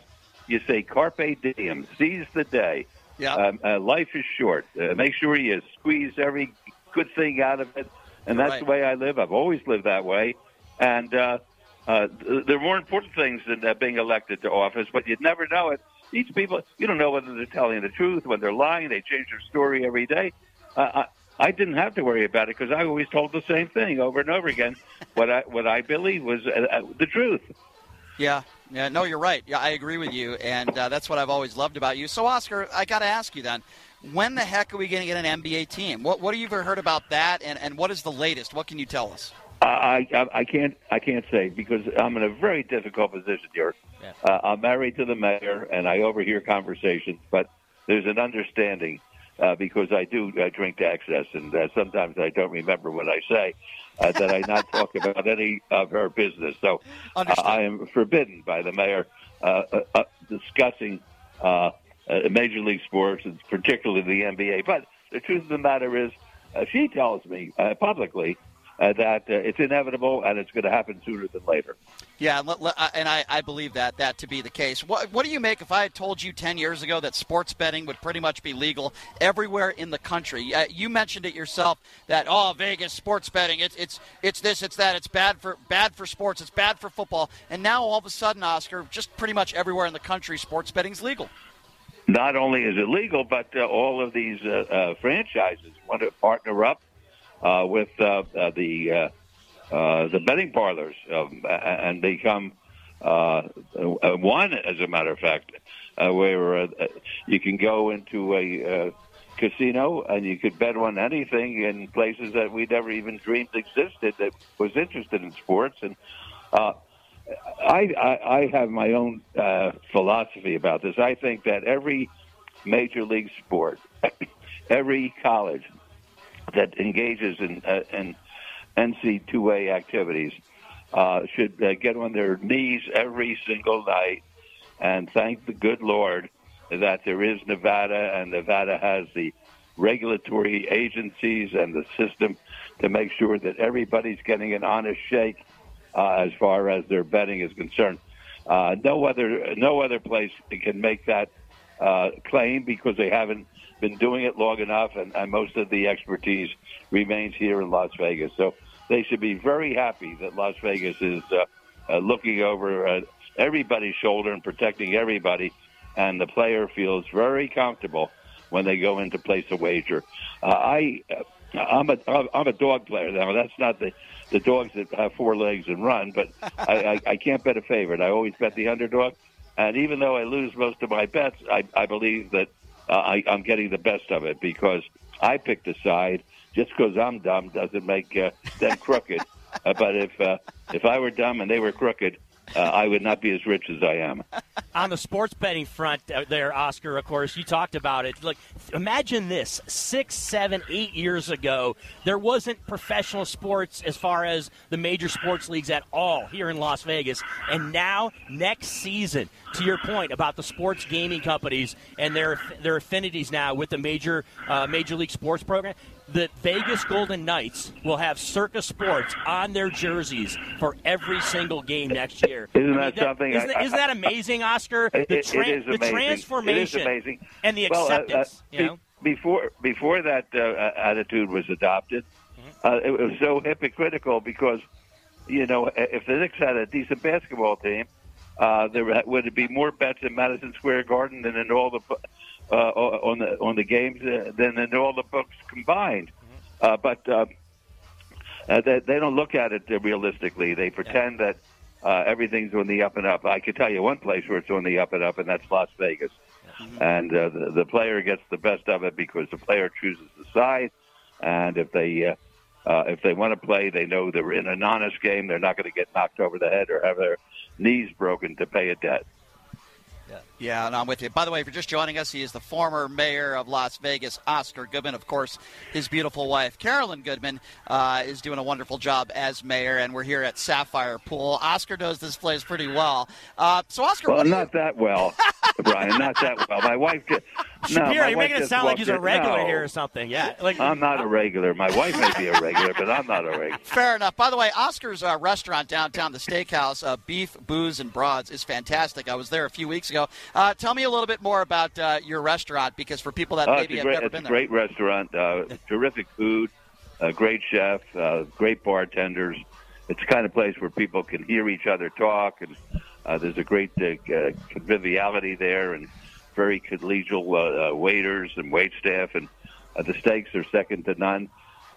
you say "Carpe diem," seize the day. Yeah. Um, uh, life is short. Uh, make sure you squeeze every good thing out of it, and that's Right. the way I live. I've always lived that way, and uh, uh, there are more important things than uh, being elected to office, but you'd never know it. These people, you don't know whether they're telling the truth, whether they're lying. They change their story every day. Uh, I, I didn't have to worry about it because I always told the same thing over and over again. what I what I believe was uh, uh, the truth. Yeah, yeah, no, you're right. Yeah, I agree with you, and uh, that's what I've always loved about you. So, Oscar, I got to ask you then, when the heck are we going to get an NBA team? What What have you ever heard about that, and, and what is the latest? What can you tell us? I, I I can't I can't say because I'm in a very difficult position here. Yeah. Uh, I'm married to the mayor, and I overhear conversations, but there's an understanding uh, because I do uh, drink to excess, and uh, sometimes I don't remember what I say. Uh, that I not talk about any of her business. So uh, I am forbidden by the mayor uh, uh, uh, discussing uh, uh, Major League Sports, and particularly the NBA. But the truth of the matter is, uh, she tells me uh, publicly uh, that uh, it's inevitable and it's going to happen sooner than later. Yeah, uh, and I, I believe that that to be the case. What What do you make if I had told you ten years ago that sports betting would pretty much be legal everywhere in the country? Uh, you mentioned it yourself that oh Vegas sports betting it's it's it's this it's that it's bad for bad for sports it's bad for football and now all of a sudden Oscar just pretty much everywhere in the country sports betting's legal. Not only is it legal, but uh, all of these uh, uh, franchises want to partner up uh, with uh, uh, the uh, uh, the betting parlors um, and become uh, one, as a matter of fact, uh, where uh, you can go into a uh, casino and you could bet on anything in places that we never even dreamed existed that was interested in sports. And uh, I, I, I have my own uh, philosophy about this. I think that every major league sport, every college that engages in, uh, in NCAA activities, uh, should uh, get on their knees every single night and thank the good Lord that there is Nevada and Nevada has the regulatory agencies and the system to make sure that everybody's getting an honest shake uh, as far as their betting is concerned. Uh, no other no other place can make that uh, claim because they haven't been doing it long enough, and, and most of the expertise remains here in Las Vegas. So they should be very happy that Las Vegas is uh, uh, looking over uh, everybody's shoulder and protecting everybody, and the player feels very comfortable when they go in to place a wager. Uh, I, uh, I'm a I'm a dog player now. That's not the the dogs that have four legs and run, but I, I, I can't bet a favorite. I always bet the underdog, and even though I lose most of my bets, I, I believe that uh, I, I'm getting the best of it because I picked a side. Just because I'm dumb doesn't make uh, them crooked. Uh, but if uh, if I were dumb and they were crooked, uh, I would not be as rich as I am. On the sports betting front, uh, there, Oscar. Of course, you talked about it. Like, imagine this: six, seven, eight years ago, there wasn't professional sports as far as the major sports leagues at all here in Las Vegas. And now, next season, to your point about the sports gaming companies and their their affinities now with the major uh, major league sports program, the Vegas Golden Knights will have Circa Sports on their jerseys for every single game next year. Isn't that something? Isn't, I- isn't that amazing, Oscar? It- The, it tra- is the transformation It is amazing. and the Well, uh, uh, acceptance. you know, before before that uh, attitude was adopted, Mm-hmm. uh, it was so hypocritical because you know if the Knicks had a decent basketball team, uh, there would be more bets in Madison Square Garden than in all the uh, on the on the games uh, than in all the books combined. Mm-hmm. Uh, but uh, uh, they, they don't look at it realistically. They pretend that uh, everything's on the up and up. I can tell you one place where it's on the up and up, and that's Las Vegas. And uh, the, the player gets the best of it because the player chooses the side, and if they uh, uh, if they want to play, they know they're in an honest game. They're not going to get knocked over the head or have their knees broken to pay a debt. Yeah, and I'm with you. By the way, if you're just joining us, he is the former mayor of Las Vegas, Oscar Goodman. Of course, his beautiful wife, Carolyn Goodman, uh, is doing a wonderful job as mayor, and we're here at Sapphire Pool. Oscar knows this place pretty well. Uh, so, Oscar, Well, what do you- not that well, Brian. Not that well. My wife. Just, no, Shapiro, you're making it sound like he's a regular no. here or something. Yeah, like I'm not a regular. My wife may be a regular, but I'm not a regular. Fair enough. By the way, Oscar's uh, restaurant downtown, the Steakhouse, uh, Beef, Booze, and Broads, is fantastic. I was there a few weeks ago. Uh, tell me a little bit more about uh, your restaurant, because for people that Oh, maybe it's a have great, never it's a been there. great restaurant. Uh, terrific food, a great chef, uh, great bartenders. It's the kind of place where people can hear each other talk, and uh, there's a great uh, uh, conviviality there, and very collegial uh, uh, waiters and wait staff, and uh, the steaks are second to none.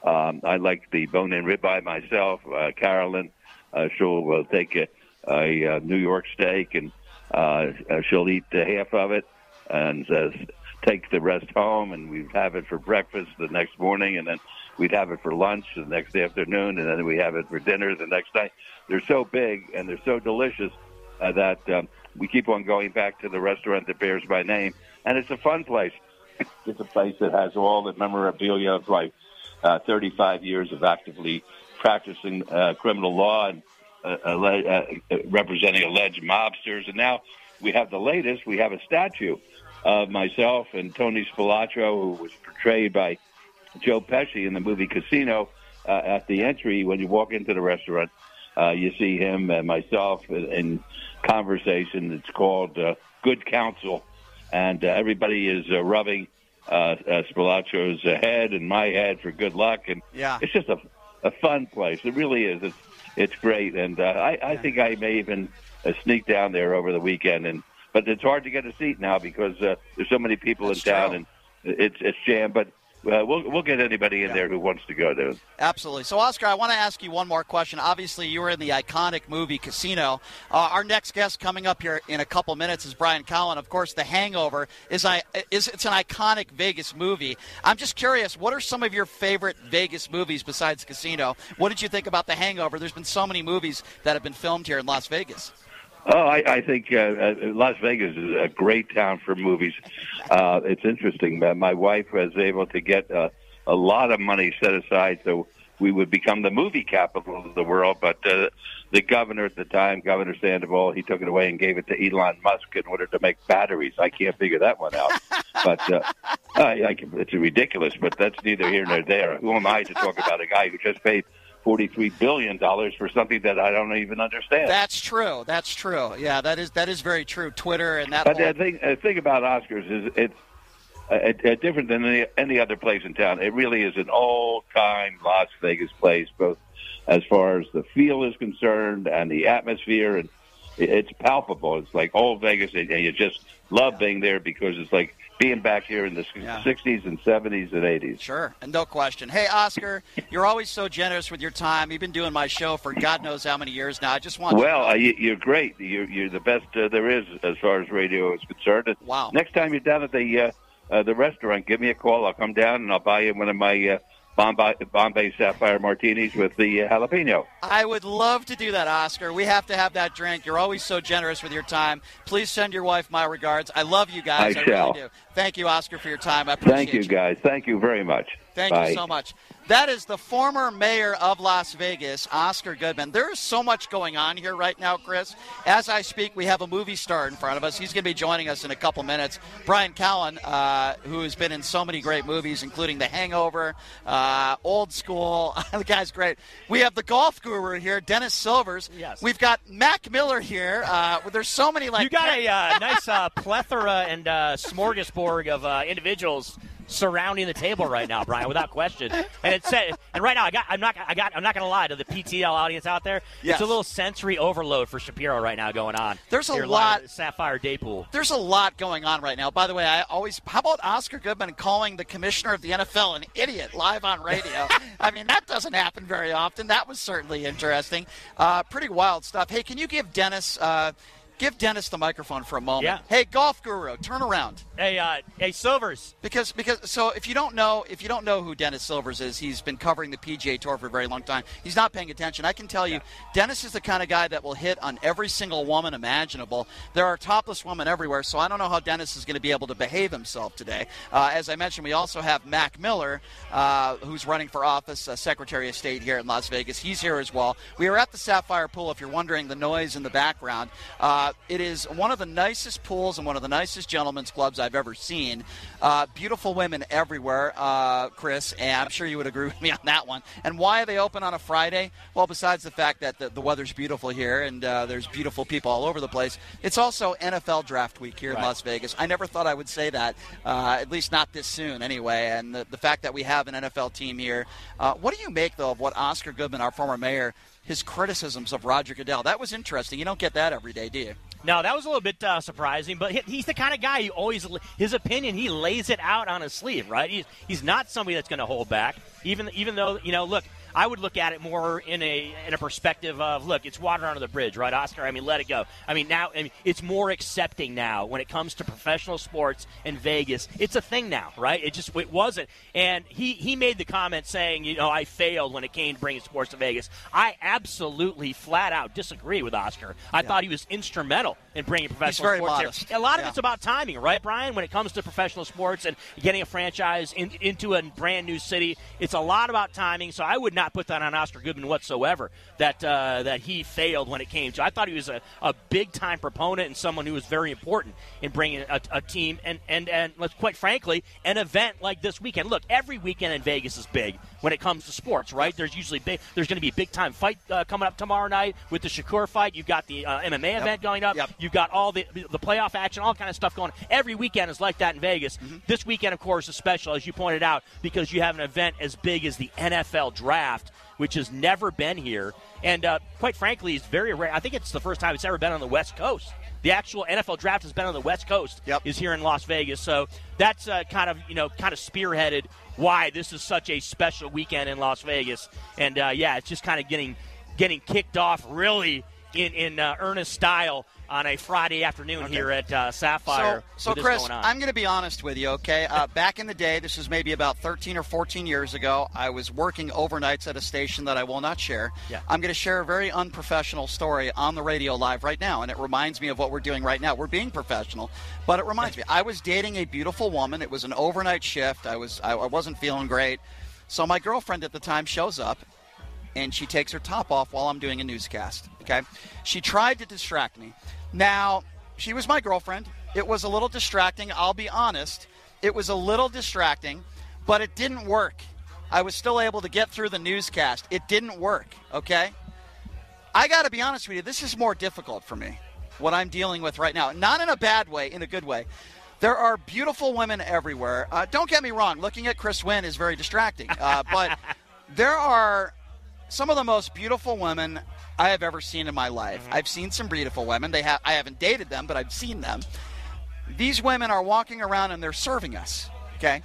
Um, I like the bone-in ribeye myself. Carolyn, she'll take a, a, New York steak, and she'll eat half of it, and take the rest home, and we'd have it for breakfast the next morning, and then we'd have it for lunch the next afternoon, and then we have it for dinner the next night. They're so big and they're so delicious uh, that um, we keep on going back to the restaurant that bears my name, and it's a fun place. It's a place that has all the memorabilia of like uh, 35 years of actively practicing uh, criminal law and uh, alle- uh, representing alleged mobsters, and now we have the latest. We have a statue of myself and Tony Spilotro, who was portrayed by Joe Pesci in the movie Casino. Uh, at the entry, when you walk into the restaurant, uh, you see him and myself in, in conversation. It's called uh, Good Counsel, and uh, everybody is uh, rubbing uh, uh, uh, head and my head for good luck. And Yeah. it's just a, a fun place. It really is. It's it's great, and uh, I, I think I may even uh, sneak down there over the weekend. And but it's hard to get a seat now because uh, there's so many people That's in town, true. and it's it's jammed. But uh, we'll we'll get anybody in there who wants to go there. Absolutely. So, Oscar, I want to ask you one more question. Obviously, you were in the iconic movie Casino. Uh, our next guest coming up here in a couple minutes is Brian Callen. Of course, The Hangover is I is it's an iconic Vegas movie. I'm just curious, what are some of your favorite Vegas movies besides Casino? What did you think about The Hangover? There's been so many movies that have been filmed here in Las Vegas. Oh, I, I think uh, uh, Las Vegas is a great town for movies. Uh, it's interesting. My wife was able to get uh, a lot of money set aside so we would become the movie capital of the world. But uh, the governor at the time, Governor Sandoval, he took it away and gave it to Elon Musk in order to make batteries. I can't figure that one out. but uh, I, I, it's ridiculous. But that's neither here nor there. Who am I to talk about a guy who just paid forty-three billion dollars for something that I don't even understand? That's true. That's true. Yeah, that is that is very true. Twitter and that. But whole... the thing, the thing about Oscars is it's uh, uh, different than any, any other place in town. It really is an old-time Las Vegas place, both as far as the feel is concerned and the atmosphere, and it's palpable. It's like old Vegas, and you just love being there because it's like being back here in the Yeah. 60s and 70s and 80s. Sure, and no question. Hey, Oscar, you're always so generous with your time. You've been doing my show for God knows how many years now. I just want Well, uh, to know, you, you're great. You're, you're the best uh, there is as far as radio is concerned. Wow. Next time you're down at the uh, uh, the restaurant, give me a call. I'll come down and I'll buy you one of my uh, Bombay, Bombay Sapphire martinis with the uh, jalapeno. I would love to do that, Oscar. We have to have that drink. You're always so generous with your time. Please send your wife my regards. I love you guys. I I, shall. really do. Thank you, Oscar, for your time. I appreciate Thank you, you. guys. Thank you very much. Thank Bye. you so much. That is the former mayor of Las Vegas, Oscar Goodman. There is so much going on here right now, Chris. As I speak, we have a movie star in front of us. He's going to be joining us in a couple minutes. Brian Callen, uh, who has been in so many great movies, including The Hangover, uh, Old School. the guy's great. We have the golf guru here, Dennis Silvers. Yes. We've got Mac Miller here. Uh, there's so many like You got a uh, nice uh, plethora and uh, smorgasbord of uh, individuals surrounding the table right now, Brian, without question. And it's and right now I got I'm not I got I'm not going to lie to the PTL audience out there. Yes. It's a little sensory overload for Shapiro right now going on. There's a lot- Sapphire Day Pool. There's a lot going on right now. By the way, I always how about Oscar Goodman calling the commissioner of the NFL an idiot live on radio? I mean, that doesn't happen very often. That was certainly interesting. Uh, pretty wild stuff. Hey, can you give Dennis uh, give Dennis the microphone for a moment? Yeah. Hey, golf guru, turn around. Hey, uh, hey, Silvers. Because because so if you don't know if you don't know who Dennis Silvers is, he's been covering the PGA Tour for a very long time. He's not paying attention. I can tell you, Dennis is the kind of guy that will hit on every single woman imaginable. There are topless women everywhere, so I don't know how Dennis is going to be able to behave himself today. Uh, as I mentioned, we also have Mac Miller, uh, who's running for office, uh, Secretary of State here in Las Vegas. He's here as well. We are at the Sapphire Pool. If you're wondering the noise in the background, uh, it is one of the nicest pools and one of the nicest gentlemen's clubs I've ever seen. Uh, beautiful women everywhere, uh, Chris, and I'm sure you would agree with me on that one. And why are they open on a Friday? Well, besides the fact that the, the weather's beautiful here and uh, there's beautiful people all over the place, it's also NFL draft week here in Las Vegas. I never thought I would say that, uh, at least not this soon anyway. And the, the fact that we have an NFL team here. Uh, what do you make, though, of what Oscar Goodman, our former mayor, his criticisms of Roger Goodell? That was interesting. You don't get that every day, do you? No, that was a little bit uh, surprising, but he's the kind of guy who always his opinion he lays it out on his sleeve, right? He's he's not somebody that's going to hold back, even even though you know, look. I would look at it more in a in a perspective of look, it's water under the bridge, right, Oscar? I mean, let it go. I mean, now I mean, it's more accepting now when it comes to professional sports in Vegas. It's a thing now, right? It just it wasn't, and he he made the comment saying, you know, I failed when it came to bringing sports to Vegas. I absolutely flat out disagree with Oscar. I thought he was instrumental in bringing professional sports modest. here. A lot of Yeah. it's about timing, right, Brian? When it comes to professional sports and getting a franchise in, into a brand new city, it's a lot about timing. So I would not put that on Oscar Goodman whatsoever. That uh, that he failed when it came to. I thought he was a, a big time proponent and someone who was very important in bringing a, a team and and and let's quite frankly an event like this weekend. Look, every weekend in Vegas is big when it comes to sports, right? There's usually big. There's going to be a big time fight uh, coming up tomorrow night with the Shakur fight. You've got the uh, MMA event going up. Yep. You've got all the the playoff action, all kind of stuff going. Every weekend is like that in Vegas. Mm-hmm. This weekend, of course, is special as you pointed out because you have an event as big as the NFL Draft, which has never been here, and uh, quite frankly, it's very rare. I think it's the first time it's ever been on the West Coast. The actual NFL draft has been on the West Coast. Yep. Is here in Las Vegas, so that's uh, kind of you know kind of spearheaded why this is such a special weekend in Las Vegas. And uh, yeah, it's just kind of getting getting kicked off really in in uh, earnest style on a Friday afternoon here at uh, Sapphire. So, so Chris, going on. I'm going to be honest with you, okay? Uh, back in the day, this was maybe about 13 or 14 years ago, I was working overnights at a station that I will not share. Yeah. I'm going to share a very unprofessional story on the radio live right now, and it reminds me of what we're doing right now. We're being professional, but it reminds me. I was dating a beautiful woman. It was an overnight shift. I was I, I wasn't feeling great. So my girlfriend at the time shows up and she takes her top off while I'm doing a newscast. Okay. She tried to distract me. Now, she was my girlfriend. It was a little distracting, I'll be honest. It was a little distracting, but it didn't work. I was still able to get through the newscast. It didn't work, okay? I got to be honest with you, this is more difficult for me, what I'm dealing with right now. Not in a bad way, in a good way. There are beautiful women everywhere. Uh, don't get me wrong, looking at Chris Wynn is very distracting, uh, but there are some of the most beautiful women I have ever seen in my life. Mm-hmm. I've seen some beautiful women. They have I haven't dated them, but I've seen them. These women are walking around and they're serving us. Okay.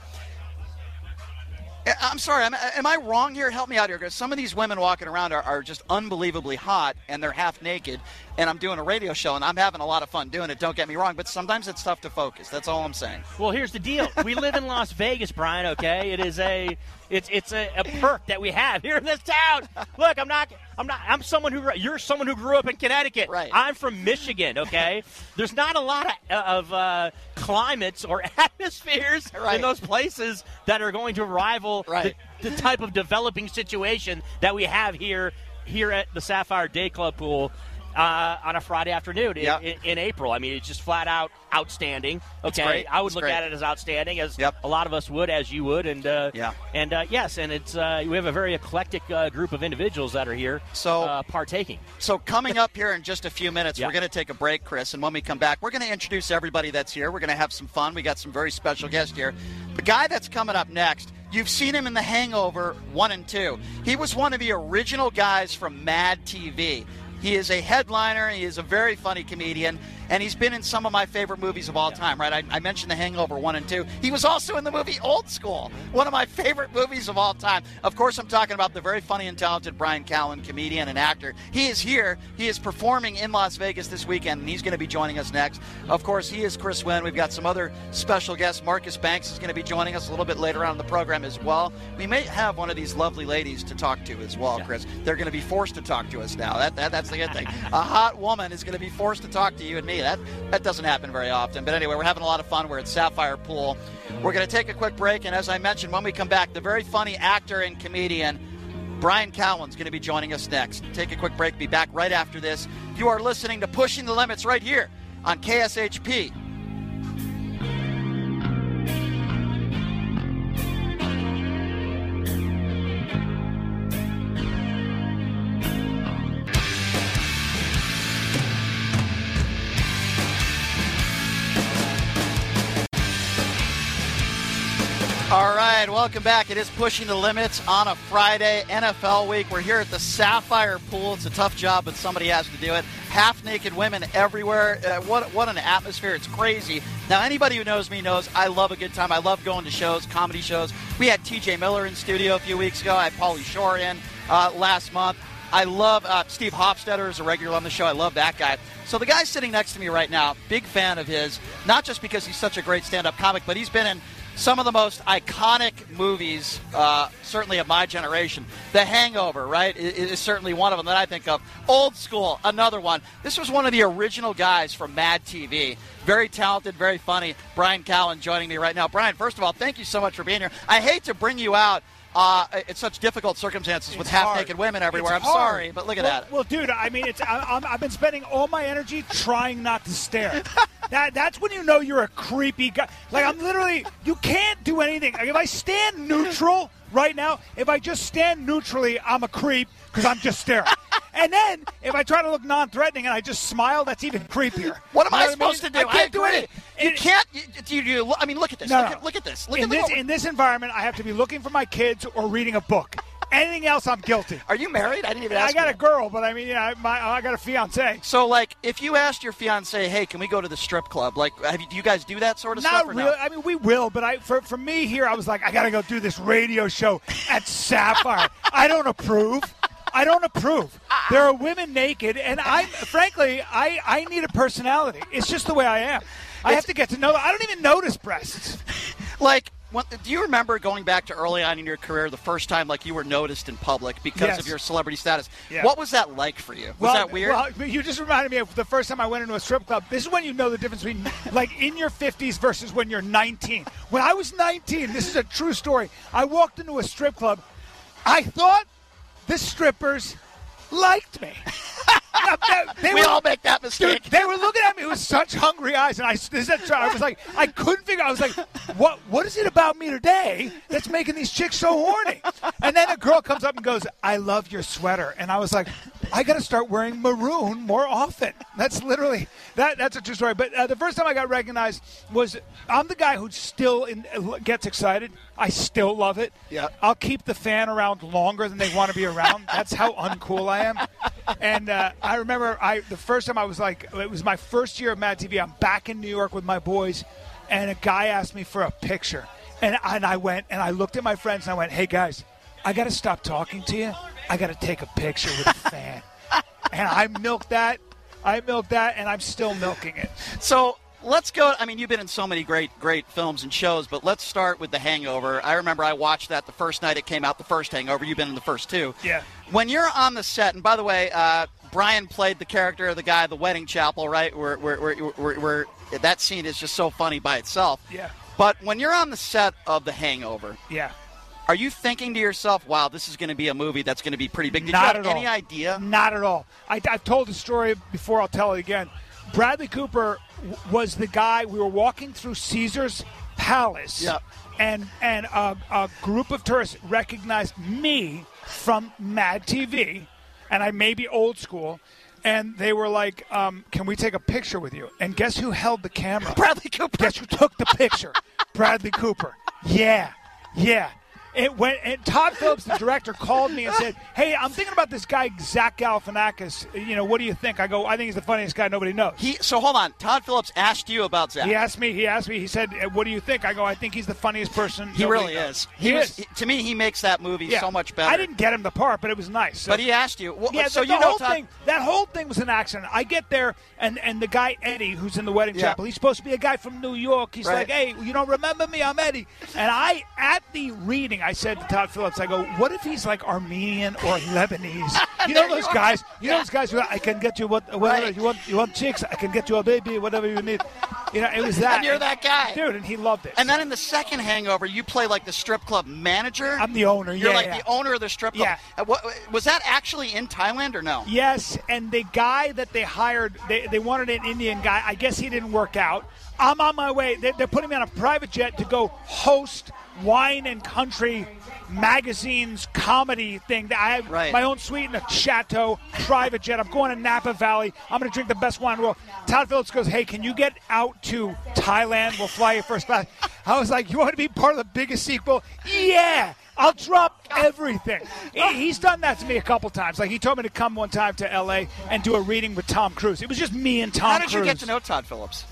I'm sorry. Am, am I wrong here? Help me out here, because some of these women walking around are, are just unbelievably hot, and they're half naked. And I'm doing a radio show, and I'm having a lot of fun doing it. Don't get me wrong, but sometimes it's tough to focus. That's all I'm saying. Well, here's the deal. We live in Las Vegas, Brian. Okay, it is a it's it's a, a perk that we have here in this town. Look, I'm not I'm not I'm someone who you're someone who grew up in Connecticut. Right. I'm from Michigan. Okay, there's not a lot of, of uh, climates or atmospheres Right. in those places that are going to rival Right. the, the type of developing situation that we have here here at the Sapphire Day Club pool. Uh, on a Friday afternoon in, Yeah. in, in April. I mean, it's just flat out outstanding. Okay. I would It's look great. at it as outstanding, as Yep. a lot of us would, as you would, and uh, Yeah. and uh, yes, and it's uh, we have a very eclectic uh, group of individuals that are here, So- uh, partaking. So coming up here in just a few minutes, Yeah. we're going to take a break, Chris, and when we come back, we're going to introduce everybody that's here. We're going to have some fun. We got some very special guests here. The guy that's coming up next, you've seen him in The Hangover one and two. He was one of the original guys from Mad TV. He is a headliner. He is a very funny comedian, and he's been in some of my favorite movies of all time. Right? I, I mentioned The Hangover one and two. He was also in the movie Old School, one of my favorite movies of all time. Of course, I'm talking about the very funny and talented Brian Callen, comedian and actor. He is here. He is performing in Las Vegas this weekend, and he's going to be joining us next. Of course, he is Chris Wynn. We've got some other special guests. Marcus Banks is going to be joining us a little bit later on in the program as well. We may have one of these lovely ladies to talk to as well, Chris. They're going to be forced to talk to us now. That, that that's the good thing. A hot woman is going to be forced to talk to you and me. That that doesn't happen very often. But anyway, we're having a lot of fun. We're at Sapphire Pool. We're going to take a quick break, and as I mentioned, when we come back, the very funny actor and comedian. Brian Callen's going to be joining us next. Take a quick break. Be back right after this. You are listening to Pushing the Limits right here on KSHP. Welcome back. It is Pushing the Limits on a Friday, NFL week. We're here at the Sapphire Pool. It's a tough job, but somebody has to do it. Half naked women everywhere. Uh, what, what an atmosphere. It's crazy. Now, anybody who knows me knows I love a good time. I love going to shows, comedy shows. We had TJ Miller in studio a few weeks ago. I had Pauly Shore in uh, last month. I love uh, Steve Hofstetter is a regular on the show. I love that guy. So the guy sitting next to me right now, big fan of his, not just because he's such a great stand-up comic, but he's been in some of the most iconic movies, uh, certainly of my generation. The Hangover, right, i- is certainly one of them that I think of. Old School, another one. This was one of the original guys from Mad TV. Very talented, very funny. Brian Callen joining me right now. Brian, first of all, thank you so much for being here. I hate to bring you out. Uh, in such difficult circumstances with half-naked women everywhere. It's I'm hard. sorry, but look at well, that. Well, dude, I mean, it's I, I'm, I've been spending all my energy trying not to stare. that that's when you know you're a creepy guy. Like I'm literally, you can't do anything. Like if I stand neutral right now, if I just stand neutrally, I'm a creep because I'm just staring. and then if I try to look non-threatening and I just smile, that's even creepier. What am You I know supposed mean? to do? I can't do agree. anything. You It- can't. You, you, I mean, look at this. No, look, no. At, look at this. Look in at this in this environment, I have to be looking for my kids or reading a book. Anything else, I'm guilty. Are you married? I didn't even ask. I got you a girl, but I mean, yeah, my, I got a fiance. So, like, if you asked your fiance, "Hey, can we go to the strip club?" Like, have you, do you guys do that sort of Not stuff? Or really. No? I mean, we will, but I for for me here, I was like, I got to go do this radio show at Sapphire. I don't approve. I don't approve. There are women naked, and I'm frankly, I I need a personality. It's just the way I am. I have to get to know. I don't even notice breasts. Like, what, do you remember going back to early on in your career, the first time like you were noticed in public because Yes. of your celebrity status? Yeah. What was that like for you? Was well, that weird? Well, you just reminded me of the first time I went into a strip club. This is when you know the difference between like in your 50s versus when you're 19. When I was 19, this is a true story. I walked into a strip club. I thought the strippers liked me. They we were- all make that mistake. Dude, they were looking at me with such hungry eyes, and I, this is a- I was like, I couldn't figure. I was like, what? What is it about me today that's making these chicks so horny? And then a girl comes up and goes, "I love your sweater," and I was like, I got to start wearing maroon more often. That's literally that. That's a true story. But uh, the first time I got recognized was I'm the guy who still in, gets excited. I still love it. Yeah. I'll keep the fan around longer than they want to be around. That's how uncool I am. And uh, I remember I the first time I was like, it was my first year of Mad TV. I'm back in New York with my boys, and a guy asked me for a picture, and and I went and I looked at my friends and I went, hey guys, I got to stop talking to you. I got to take a picture with a fan. and I milked that. I milked that, and I'm still milking it. So let's go. I mean, you've been in so many great, great films and shows, but let's start with The Hangover. I remember I watched that the first night it came out. The first Hangover. You've been in the first two. Yeah. When you're on the set, and by the way, uh, Brian played the character of the guy at the wedding chapel, right? Where, where, where, where, where that scene is just so funny by itself. Yeah. But when you're on the set of The Hangover, Yeah. are you thinking to yourself, "Wow, this is going to be a movie that's going to be pretty big"? Did Not you have at all. any idea? Not at all. I, I've told the story before. I'll tell it again. Bradley Cooper was the guy. We were walking through Caesar's Palace, Yeah. and and a, a group of tourists recognized me from Mad TV, and I may be old school. And they were like, um, "Can we take a picture with you?" And guess who held the camera? Bradley Cooper. Guess who took the picture? Bradley Cooper. Yeah, yeah. It went. And Todd Phillips, the director, called me and said, "Hey, I'm thinking about this guy Zach Galifianakis. You know, what do you think?" I go, "I think he's the funniest guy nobody knows." He, so hold on. Todd Phillips asked you about Zach. He asked me. He asked me. He said, "Uh, "What do you think?" I go, "I think he's the funniest person." He really knows." is. He, was, is. to me, he makes that movie Yeah. so much better. I didn't get him the part, but it was nice. So- But he asked you. Well, yeah, so the, you the know whole Todd, thing. That whole thing was an accident. I get there, and and the guy Eddie, who's in the wedding Yeah. chapel, he's supposed to be a guy from New York. He's Right. like, "Hey, you don't remember me? I'm Eddie." And I, at the reading, I said to Todd Phillips, "I go, what if he's like Armenian or Lebanese? You know those you guys. You know those guys who I can get you what whatever Right. you want. You want chicks? I can get you a baby, whatever you need. You know, it was that. And you're that guy. dude, and he loved it. And then in the second Hangover, you play like the strip club manager. I'm the owner. You're yeah, like yeah. the owner of the strip club. Yeah. Uh, what, was that actually in Thailand or no? Yes, and the guy that they hired, they, they wanted an Indian guy. I guess he didn't work out. I'm on my way. They're, they're putting me on a private jet to go host wine and country magazine's comedy thing. That I have Right. my own suite in a chateau, private jet. I'm going to Napa Valley. I'm going to drink the best wine in the world. Todd Phillips goes, "Hey, can you get out to Thailand? We'll fly you first class." I was like, "You want to be part of the biggest sequel?" Yeah. I'll drop everything. He's done that to me a couple times. Like he told me to come one time to L.A. and do a reading with Tom Cruise. It was just me and Tom How did Cruise. you get to know Todd Phillips?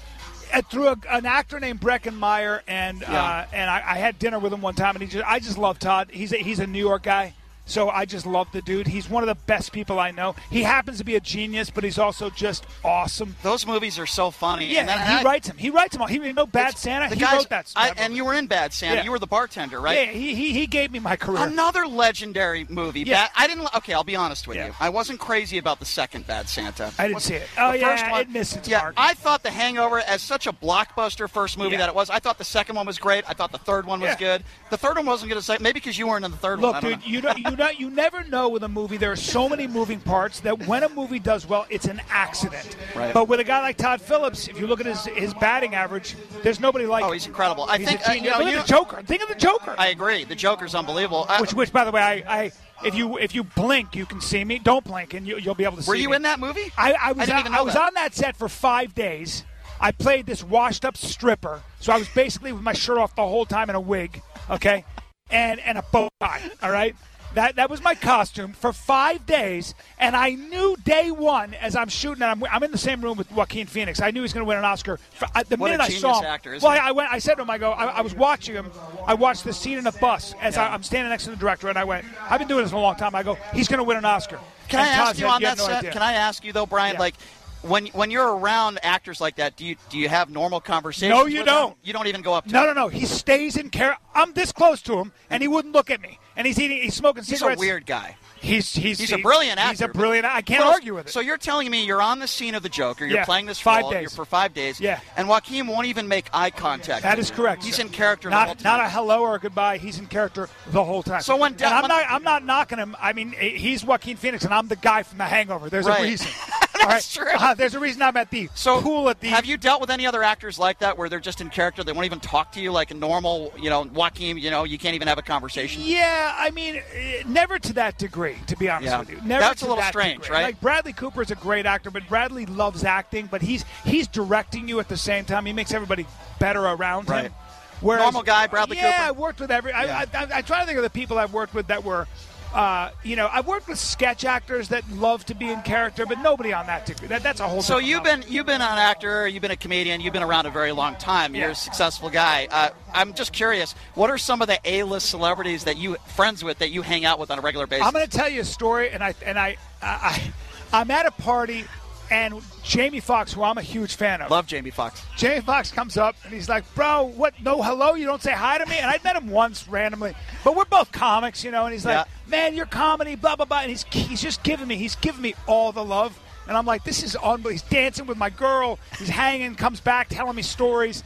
Through a, an actor named Breckin Meyer, and Yeah. uh, and I, I had dinner with him one time, and he just I just love Todd. He's a, he's a New York guy, so I just love the dude. He's one of the best people I know. He happens to be a genius, but he's also just awesome. Those movies are so funny. Yeah, and and he I- writes them. He writes them all. He you know Bad Santa. the He guys- wrote that. I, and you were in Bad Santa. Yeah. You were the bartender, right? yeah, he, he he gave me my career. Another legendary movie. Yeah. Bad, I didn't. Okay, I'll be honest with Yeah. you. I wasn't crazy about the second Bad Santa. I didn't see it. Oh, yeah, first one, it missed its yeah, mark. I thought The Hangover, as such a blockbuster first movie Yeah. that it was, I thought the second one was great. I thought the third one was good. The third one wasn't going to say maybe because you weren't in the third Look, one. Don't dude, know. you don't, you don't, you never know with a movie. There are so many moving parts that when a movie does well, it's an accident. Right. But with a guy like Todd Phillips, if you look at his his batting average, there's nobody like. Oh, he's incredible. I He's think a uh, genius. you know, look you at the Joker. Think of the Joker. I agree. The Joker's unbelievable. I- which, which, by the way, I, I, if you if you blink, you can see me. Don't blink, and you, you'll be able to see me. were you me. in that movie? I, I was didn't on, even know I was that. on that set for five days. I played this washed up stripper, so I was basically with my shirt off the whole time in a wig, okay, and and a bow tie. All right, that that was my costume for five days, and I knew day one as I'm shooting, and I'm, I'm in the same room with Joaquin Phoenix. I knew he was going to win an Oscar. For, uh, the What minute I saw him, actor, well. I, I went. I said to him, I go. I, I was watching him. I watched the scene in the bus as I, I'm standing next to the director, and I went. I've been doing this a long time. I go. He's going to win an Oscar. Can I And Todd ask you said, on "You that no set? idea." Can I ask you though, Brian? Yeah. Like, when when you're around actors like that, do you do you have normal conversations? No, you don't. You don't even go up to. No, them? no, no. He stays in care. I'm this close to him, and he wouldn't look at me. And he's eating. He's smoking cigarettes. He's a weird guy. He's he's He's a brilliant actor. He's a brilliant. I can't Well, argue with it. So you're telling me you're on the scene of the Joker. You're Yeah, playing this five role. days. For five days. Yeah. And Joaquin won't even make eye contact. That is correct. He's sir. in character Not, the whole time. not a hello or a goodbye. He's in character the whole time. So when I'm when- not, I'm not knocking him. I mean, eh, he's Joaquin Phoenix, and I'm the guy from The Hangover. There's Right. a reason. That's right? true. Uh, there's a reason I'm at the So pool at the. Have you dealt with any other actors like that where they're just in character? They won't even talk to you like a normal, you know, Joaquin. You know, you can't even have a conversation. Yeah, I mean, eh, never to that degree, to be honest Yeah. with you. Never That's a little that strange, degree. right? Like Bradley Cooper is a great actor, but Bradley loves acting, but he's he's directing you at the same time. He makes everybody better around Right. him. Whereas, Normal guy, Bradley yeah, Cooper? I worked with every. Yeah. I, I, I try to think of the people I've worked with that were. Uh, you know, I've worked with sketch actors that love to be in character, but nobody on that degree. That, that's a whole. So different you've level. been you've been an actor, you've been a comedian, you've been around a very long time. You're Yeah. a successful guy. Uh, I'm just curious, what are some of the A-list celebrities that you friends with that you hang out with on a regular basis? I'm going to tell you a story, and I and I, I, I I'm at a party, and Jamie Foxx, who I'm a huge fan of, Love Jamie Foxx. Jamie Foxx comes up and he's like, "Bro, what? No hello? You don't say hi to me?" And I met him once randomly, but we're both comics, you know. And he's like, Yeah. "Man, your comedy, blah blah blah." And he's he's just giving me he's giving me all the love, and I'm like, "This is unbelievable." He's dancing with my girl. He's hanging, comes back telling me stories.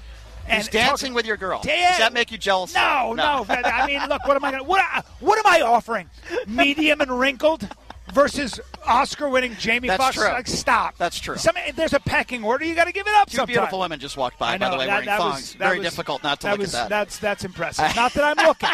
And He's dancing talking- with your girl. Yeah. Does that make you jealous? No, no. no. I mean, look, what am I going what what am I offering? Medium and wrinkled versus Oscar-winning Jamie That's Foxx? true. Like, stop. That's true. Some, there's a pecking order. You got to give it up. Two sometime. beautiful women just walked by, I by the way, that, wearing that thongs. Was, very was- difficult not to that look was, at that. That's that's impressive. not that I'm looking.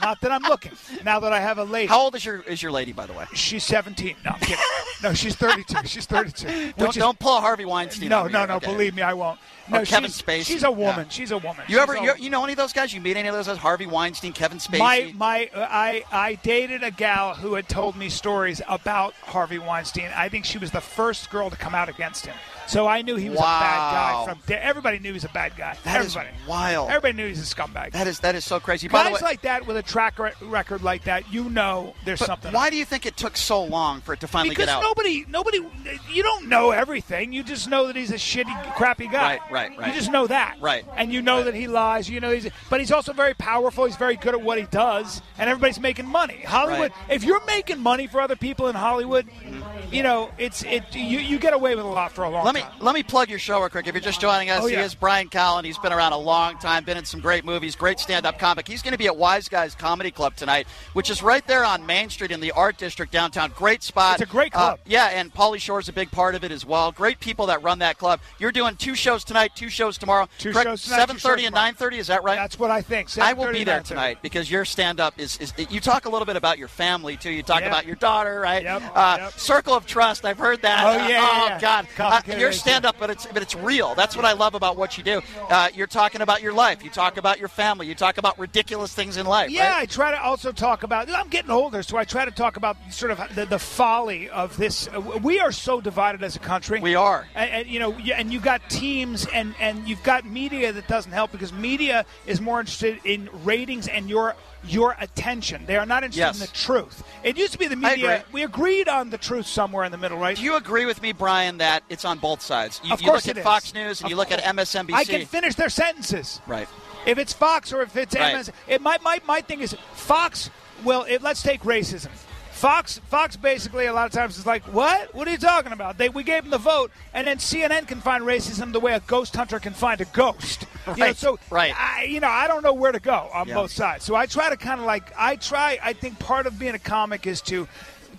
not that I'm looking. Now that I have a lady. How old is your is your lady, by the way? She's 17. No, I'm kidding. No, she's 32. She's 32. Don't, is- don't pull Harvey Weinstein. No, no, no. okay? Believe me, I won't. No, Kevin she's, Spacey. She's a woman. Yeah. She's a woman. You ever a- you, you know any of those guys? You meet any of those guys? Harvey Weinstein, Kevin Spacey. My my uh, I I dated a gal who had told me stories about Harvey Weinstein. I think she was the first girl to come out against him. So I knew he was a bad guy from. Everybody knew he was a bad guy. That is everybody. wild. Everybody knew he was a scumbag. that is that is so crazy. By the Guys way, like that with a track record like that, you know there's but something. why do you think it took so long for it to finally because get out? Because nobody, nobody, you don't know everything. You just know that he's a shitty, crappy guy. Right, right, right. You just know that. Right. And you know that he lies. You know he's, but he's also very powerful. He's very good at what he does, and everybody's making money. Hollywood. Right. If you're making money for other people in Hollywood, mm-hmm. You know it's it. You, you get away with a lot for a long Let me time. let me plug your show real quick. If you're just joining us, Oh, he is Brian Callen. He's been around a long time, been in some great movies, great stand-up comic. He's going to be at Wise Guys Comedy Club tonight, which is right there on Main Street in the Art District downtown. Great spot. It's a great Uh, club. yeah, and Pauly Shore's a big part of it as well. Great people that run that club. You're doing two shows tonight, two shows tomorrow. Two Correct? shows tonight, 7:30 and 9:30. Is that right? That's what I think. I will be there tonight because your stand-up is, is you talk a little bit about your family too. You talk Yep. about your daughter, right? Yep, Uh, yep. Circle of trust. I've heard that. Oh, yeah, oh yeah. God. Uh, your stand-up, but it's but it's real. That's what I love about what you do. Uh, you're talking about your life. You talk about your family. You talk about ridiculous things in life. Yeah, right? I try to also talk about. I'm getting older, so I try to talk about sort of the, the folly of this. uh, We are so divided as a country. We are. and, and, you know, and you got teams, and and you've got media that doesn't help because media is more interested in ratings and your your attention. They are not interested Yes. in the truth. It used to be the media. agree. We agreed on the truth somewhere in the middle, right? Do you agree with me, Brian, that it's on both sides? You, Of you course look it at is. Fox News and Of you look at. MSNBC. I can finish their sentences. right. If it's Fox or if it's Right. MS, it my, my my thing is Fox. Well, it, let's take racism. Fox Fox basically a lot of times is like, what? What are you talking about? They we gave them the vote, and then CNN can find racism the way a ghost hunter can find a ghost. You know, Right, so right. I, you know, I don't know where to go on Yeah. both sides. So I try to kind of like I try. I think part of being a comic is to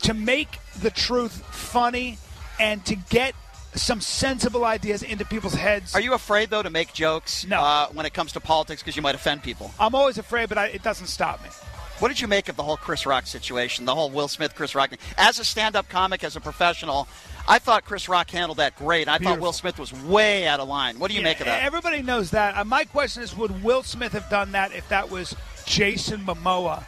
to make the truth funny and to get some sensible ideas into people's heads. Are you afraid though to make jokes No. uh, when it comes to politics because you might offend people? I'm always afraid, but I, it doesn't stop me. What did you make of the whole Chris Rock situation, the whole Will Smith, Chris Rock thing? As a stand-up comic, as a professional, I thought Chris Rock handled that great. I thought Will Smith was way out of line. What do you Yeah, make of that? Everybody knows that. Uh, my question is, would Will Smith have done that if that was Jason Momoa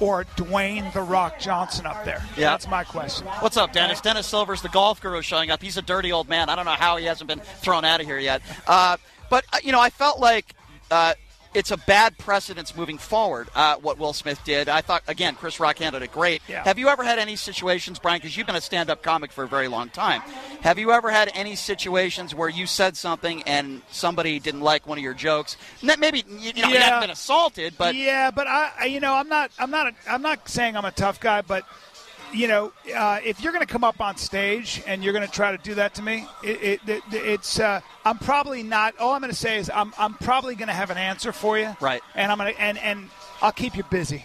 or Dwayne the Rock Johnson up there? Yeah. That's my question. What's up, Dennis? Dennis Silver's the golf guru showing up. He's a dirty old man. I don't know how he hasn't been thrown out of here yet. Uh, but uh, you know, I felt like uh, it's a bad precedence moving forward. Uh, what Will Smith did, I thought again, Chris Rock handled it great. Yeah. Have you ever had any situations, Brian? Because you've been a stand-up comic for a very long time. Have you ever had any situations where you said something and somebody didn't like one of your jokes? Not- Maybe you, know you Yeah. haven't been assaulted, but yeah, but I, I you know, I'm not, I'm not, a, I'm not saying I'm a tough guy, but you know, uh, if you're going to come up on stage and you're going to try to do that to me, it, it, it it's, uh, I'm probably not. All I'm going to say is I'm, I'm probably going to have an answer for you, Right. And I'm going to, and and I'll keep you busy.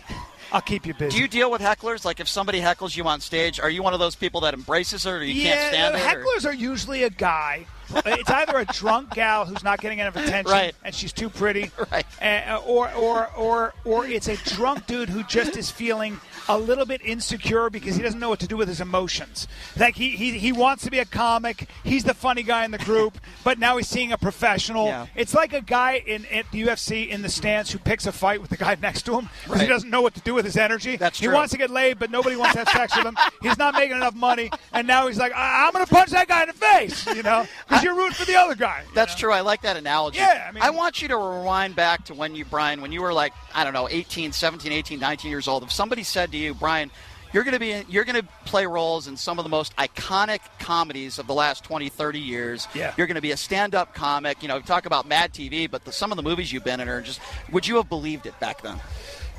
I'll keep you busy. do you deal with hecklers? Like if somebody heckles you on stage, are you one of those people that embraces it, or you yeah, can't stand it? or- hecklers are usually a guy. It's either a drunk gal who's not getting enough attention, Right. and she's too pretty, Right. uh, or or or or it's a drunk dude who just is feeling a little bit insecure because he doesn't know what to do with his emotions. Like he he, he wants to be a comic, he's the funny guy in the group, but now he's seeing a professional. Yeah. It's like a guy in at the UFC in the stands who picks a fight with the guy next to him because he doesn't know what to do with his energy. That's true. he wants to get laid, but nobody wants to have sex with him. He's not making enough money, and now he's like, I- I'm going to punch that guy in the face, you know, because you're rooting for the other guy. That's know? true. I like that analogy. Yeah, I mean- I want you to rewind back to when you, Brian, when you were like, I don't know, 18, 17, 18, 19 years old. If somebody said to you, Brian, you're going to be, you're going to play roles in some of the most iconic comedies of the last 20, 30 years. Yeah. You're going to be a stand-up comic. You know, talk about Mad TV, but the, some of the movies you've been in are just. Would you have believed it back then?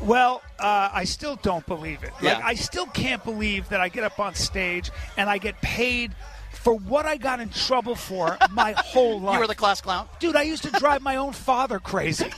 Well, uh, I still don't believe it. Like, Yeah. I still can't believe that I get up on stage and I get paid for what I got in trouble for my whole life. You were the class clown. Dude, I used to drive my own father crazy.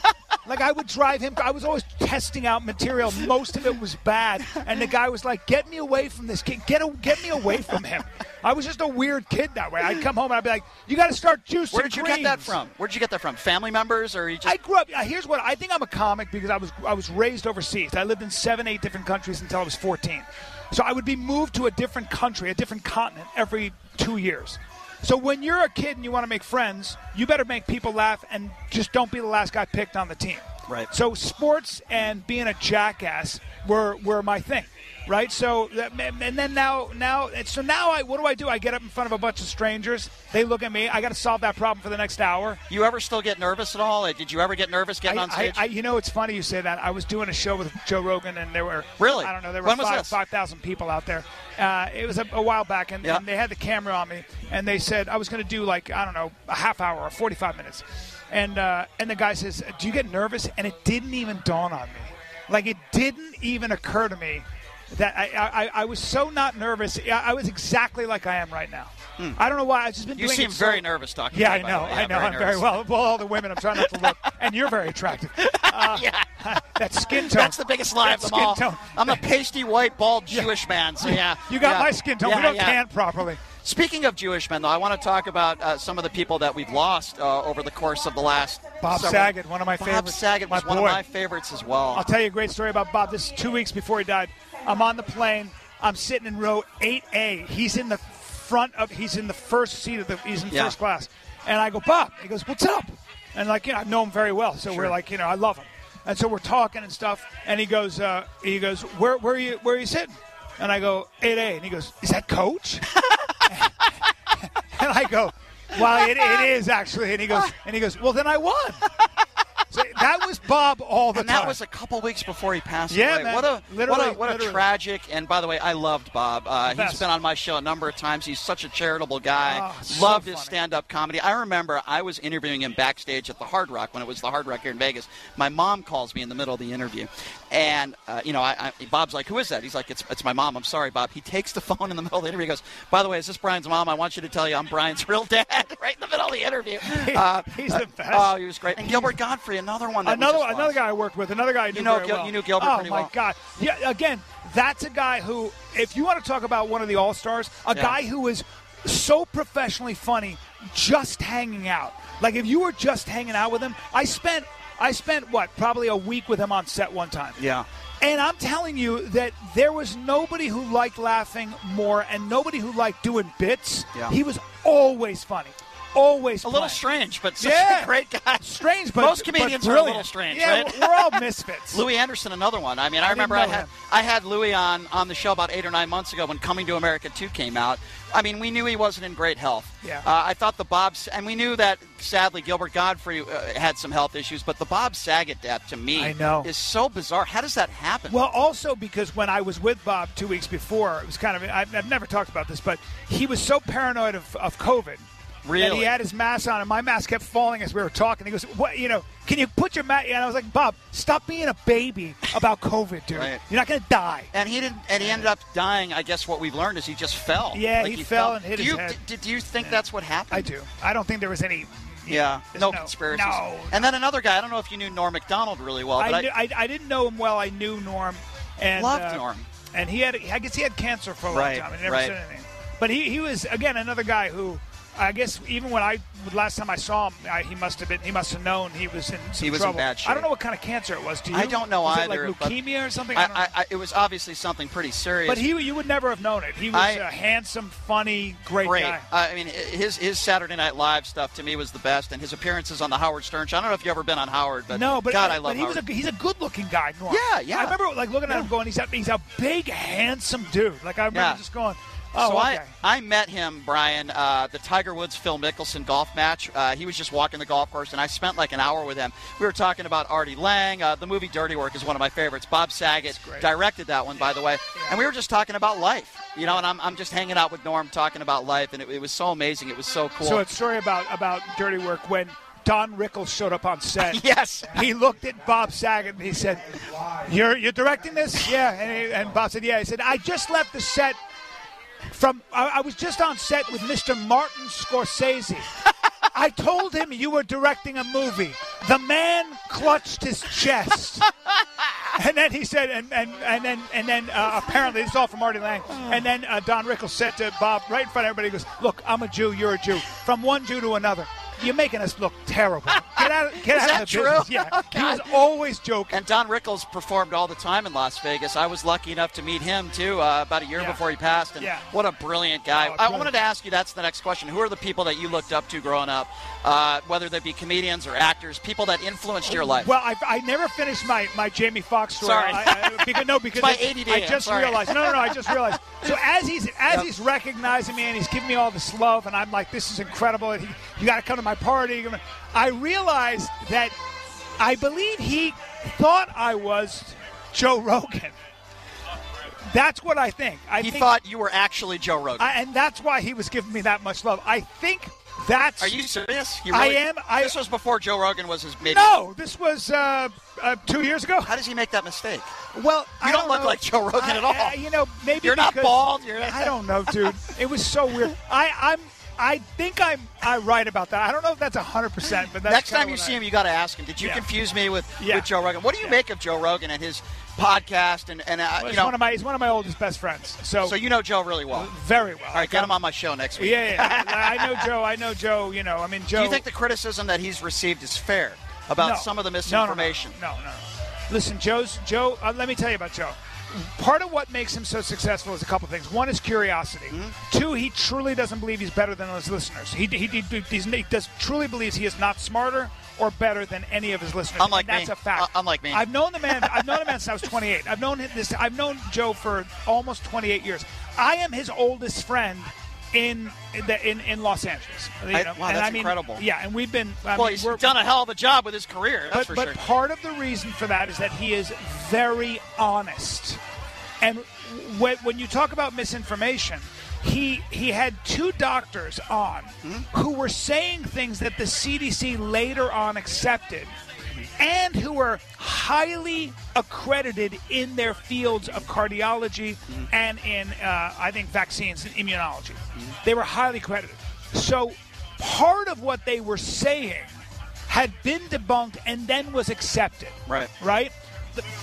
Like I would drive him. I was always testing out material. Most of it was bad, and the guy was like, "Get me away from this kid. Get a, get me away from him." I was just a weird kid that way. I'd come home and I'd be like, "You got to start juicing." Where did you get that from? Where did you get that from? Family members, or you just? I grew up. uh, Here's what I think. I'm a comic because I was I was raised overseas. I lived in seven, eight different countries until I was 14. So I would be moved to a different country, a different continent every two years. So when you're a kid and you want to make friends, you better make people laugh and just don't be the last guy picked on the team. Right. So sports and being a jackass were were my thing. Right, so and then now, now, so now, I what do I do? I get up in front of a bunch of strangers. They look at me. I got to solve that problem for the next hour. you ever still get nervous at all? Did you ever get nervous getting I, on stage? I, I, you know, it's funny you say that. I was doing a show with Joe Rogan, and there were Really? I don't know, there were When five five thousand people out there. Uh, it was a, a while back, and, Yeah. and they had the camera on me, and they said I was going to do like I don't know a half hour or forty five minutes, and uh, and the guy says, "Do you get nervous?" And it didn't even dawn on me, like it didn't even occur to me that I I, I was so not nervous. I, was exactly like I am right now. I don't know why. I've just been Hmm. you seem it so- very nervous talking. yeah, I know. way. I Yeah, know. I'm very well. Well, all the women, I'm trying not to look. and you're very attractive. Uh, that skin tone. That's the biggest lie That of them all. tone. I'm a pasty white, bald Jewish man. So yeah, You got yeah. my skin tone. Yeah, we don't yeah. can properly. Speaking of Jewish men, though, I want to talk about uh, some of the people that we've lost uh, over the course of the last. Bob several- Saget, one of my Bob favorites. Saget was My one of my favorites as well. I'll tell you a great story about Bob. This is two weeks before he died. I'm on the plane. I'm sitting in row 8A. He's in the front of. He's in the first seat of the. He's in Yeah. first class. And I go, Bob. He goes, What's up? And like, you know, I know him very well, so we're like, you know, I love him. And so we're talking and stuff. And he goes, uh, he goes, where, where are you? Where are you sitting? And I go, 8A. And he goes, Is that coach? and I go, Well, it, it is actually. And he goes, and he goes, Well, then I won. So that was Bob all the and time. that was a couple weeks before he passed Yeah, away. man. What a Literally, what a what a tragic. And by the way, I loved Bob. Uh, he's been on my show a number of times. He's such a charitable guy. Oh, so loved his stand-up comedy. I remember I was interviewing him backstage at the Hard Rock when it was the Hard Rock here in Vegas. My mom calls me in the middle of the interview, and uh, you know, I, I, Bob's like, "Who is that?" He's like, "It's it's my mom." I'm sorry, Bob. He takes the phone in the middle of the interview. He goes, "By the way, is this Brian's mom? I want you to tell you I'm Brian's real dad." right in the middle of the interview. Uh, He's the best. Oh, he was great. And Gilbert Gottfried, another one. That we another just another lost. guy I worked with, another guy I knew You know very Gil- well. you knew Gilbert oh pretty my well. God! Yeah, again, that's a guy who, if you want to talk about one of the all stars, a Yeah. guy who is so professionally funny, just hanging out. Like if you were just hanging out with him, I spent I spent what probably a week with him on set one time. Yeah. And I'm telling you that there was nobody who liked laughing more and nobody who liked doing bits. Yeah. He was always funny. always A little strange, but such Yeah. a great guy. Strange, but most but comedians are a little strange, Yeah, right? we're all misfits. Louie Anderson, another one. I mean, I, I remember I had him. I had Louie on on the show about eight or nine months ago when Coming to America 2 came out. I mean, we knew he wasn't in great health. Yeah. Uh, I thought the Bob, and we knew that sadly Gilbert Gottfried uh, had some health issues, but the Bob Saget death to me I know. is so bizarre. How does that happen? Well, also because when I was with Bob two weeks before, it was kind of I've, I've never talked about this, but he was so paranoid of, of COVID. Really? he had his mask on, and my mask kept falling as we were talking. He goes, "What? You know? Can you put your mask?" And I was like, "Bob, stop being a baby about COVID, dude. Right. You're not going to die." and he didn't, and he ended up dying. I guess what we've learned is he just fell. Yeah, Like he fell and hit do his you, head. Did, did you think that's what happened? I do. I don't think there was any. Yeah, no, no- conspiracies. no. And then another guy. I don't know if you knew Norm Macdonald really well, but I, knew, I, I didn't know him well. I knew Norm, and Loved uh, Norm. And he had, I guess he had cancer for a long Right, time. and never right. said anything. But he, he was again another guy who, I guess even when I last time I saw him, I, he must have been he must have known he was in some He was in trouble. bad I don't know what kind of cancer it was. Do you? I don't know was either, It like leukemia or something. I, I. I, it was obviously something pretty serious. but he, you would never have known it. He was a handsome, funny, great, great. guy. I mean, his his Saturday Night Live stuff to me was the best, and his appearances on the Howard Stern show. I don't know if you have ever been on Howard, but no, but God, uh, I love but he was a, he's a good-looking guy. Norm. Yeah, yeah. I remember like looking at him going, he's a, he's a big, handsome dude. Like I remember Yeah. just going, oh, so okay. I, I met him, Brian, uh, the Tiger Woods Phil Mickelson golf match. Uh, he was just walking the golf course, and I spent like an hour with him. We were talking about Artie Lange. Uh, the movie Dirty Work is one of my favorites. Bob Saget directed that one, by the way. And we were just talking about life, you know. And I'm, I'm just hanging out with Norm talking about life, and it, it was so amazing. It was so cool. So a story about about dirty work when Don Rickles showed up on set. yes. He looked at Bob Saget and he said, "You're you're directing this?" Yeah, and, he, and Bob said, "Yeah." He said, "I just left the set from. I, I was just on set with Mr. Martin Scorsese." I told him you were directing a movie. The man clutched his chest. And then he said, and and and then and then uh, apparently this is all from Artie Lange. And then uh, Don Rickles said to Bob, right in front of everybody, he goes, "Look, I'm a Jew, you're a Jew. From one Jew to another, you're making us look terrible. Get out, get out of the true? business." Yeah, he was always joking. And Don Rickles performed all the time in Las Vegas. I was lucky enough to meet him too uh, about a year Yeah. before he passed. And Yeah. what a brilliant guy! Oh, I wanted to ask you. That's the next question. Who are the people that you looked up to growing up, uh, whether they be comedians or actors, people that influenced your life? Well, I, I never finished my, my Jamie Foxx story. Sorry. I, I, because, no, because my I- ADD, I just realized. No, no, no. I just realized. So as he's as Yep. he's recognizing me and he's giving me all this love, and I'm like, this is incredible. He, you got to come to my party. I realized that I believe he thought I was Joe Rogan. That's what I think. I he think, thought you were actually Joe Rogan. I, and that's why he was giving me that much love. I think that's. are you serious? You I am. I- this was before Joe Rogan was his maybe. No, this was uh, uh, two years ago. How does he make that mistake? Well, You I don't don't look know. like Joe Rogan I- at all. You know, maybe You're not bald, you're not- I don't know, dude. It was so weird. I, I'm. I think I'm. I right about that. I don't know if that's hundred percent, but that's Next time you what see him, you got to ask him. Did you Yeah. confuse me with, Yeah. with Joe Rogan? What do you Yeah. make of Joe Rogan and his podcast? And, and uh, Well, you he's know, one of my. He's one of my oldest best friends. So, so you know Joe really well. very well. All right, get him on my show next week. Yeah, yeah. I know Joe. I know Joe. You know, I mean, Joe. Do you think the criticism that he's received is fair about No. some of the No, no, no. misinformation? No, no, no. Listen, Joe's Joe. Uh, let me tell you about Joe. Part of what makes him so successful is a couple things. One is curiosity. Mm-hmm. Two, he truly doesn't believe he's better than his listeners. He he, he, he's, he does truly believes he is not smarter or better than any of his listeners. Unlike and that's me. a fact. Uh, unlike me. I've known the man. I've known the man since I was 28. I've known this. I've known Joe for almost 28 years. I am his oldest friend. In in, the, in in Los Angeles, you I- wow, and that's I mean, incredible. Yeah, and we've been. I well, mean, he's done a hell of a job with his career. That's but, but sure. part of the reason for that is that he is very honest. And when, when you talk about misinformation, he he had two doctors on Hmm? who were saying things that the CDC later on accepted and who were highly accredited in their fields of cardiology Hmm. and in, uh, I think, vaccines and immunology. They were highly accredited. So part of what they were saying had been debunked and then was accepted. Right. Right?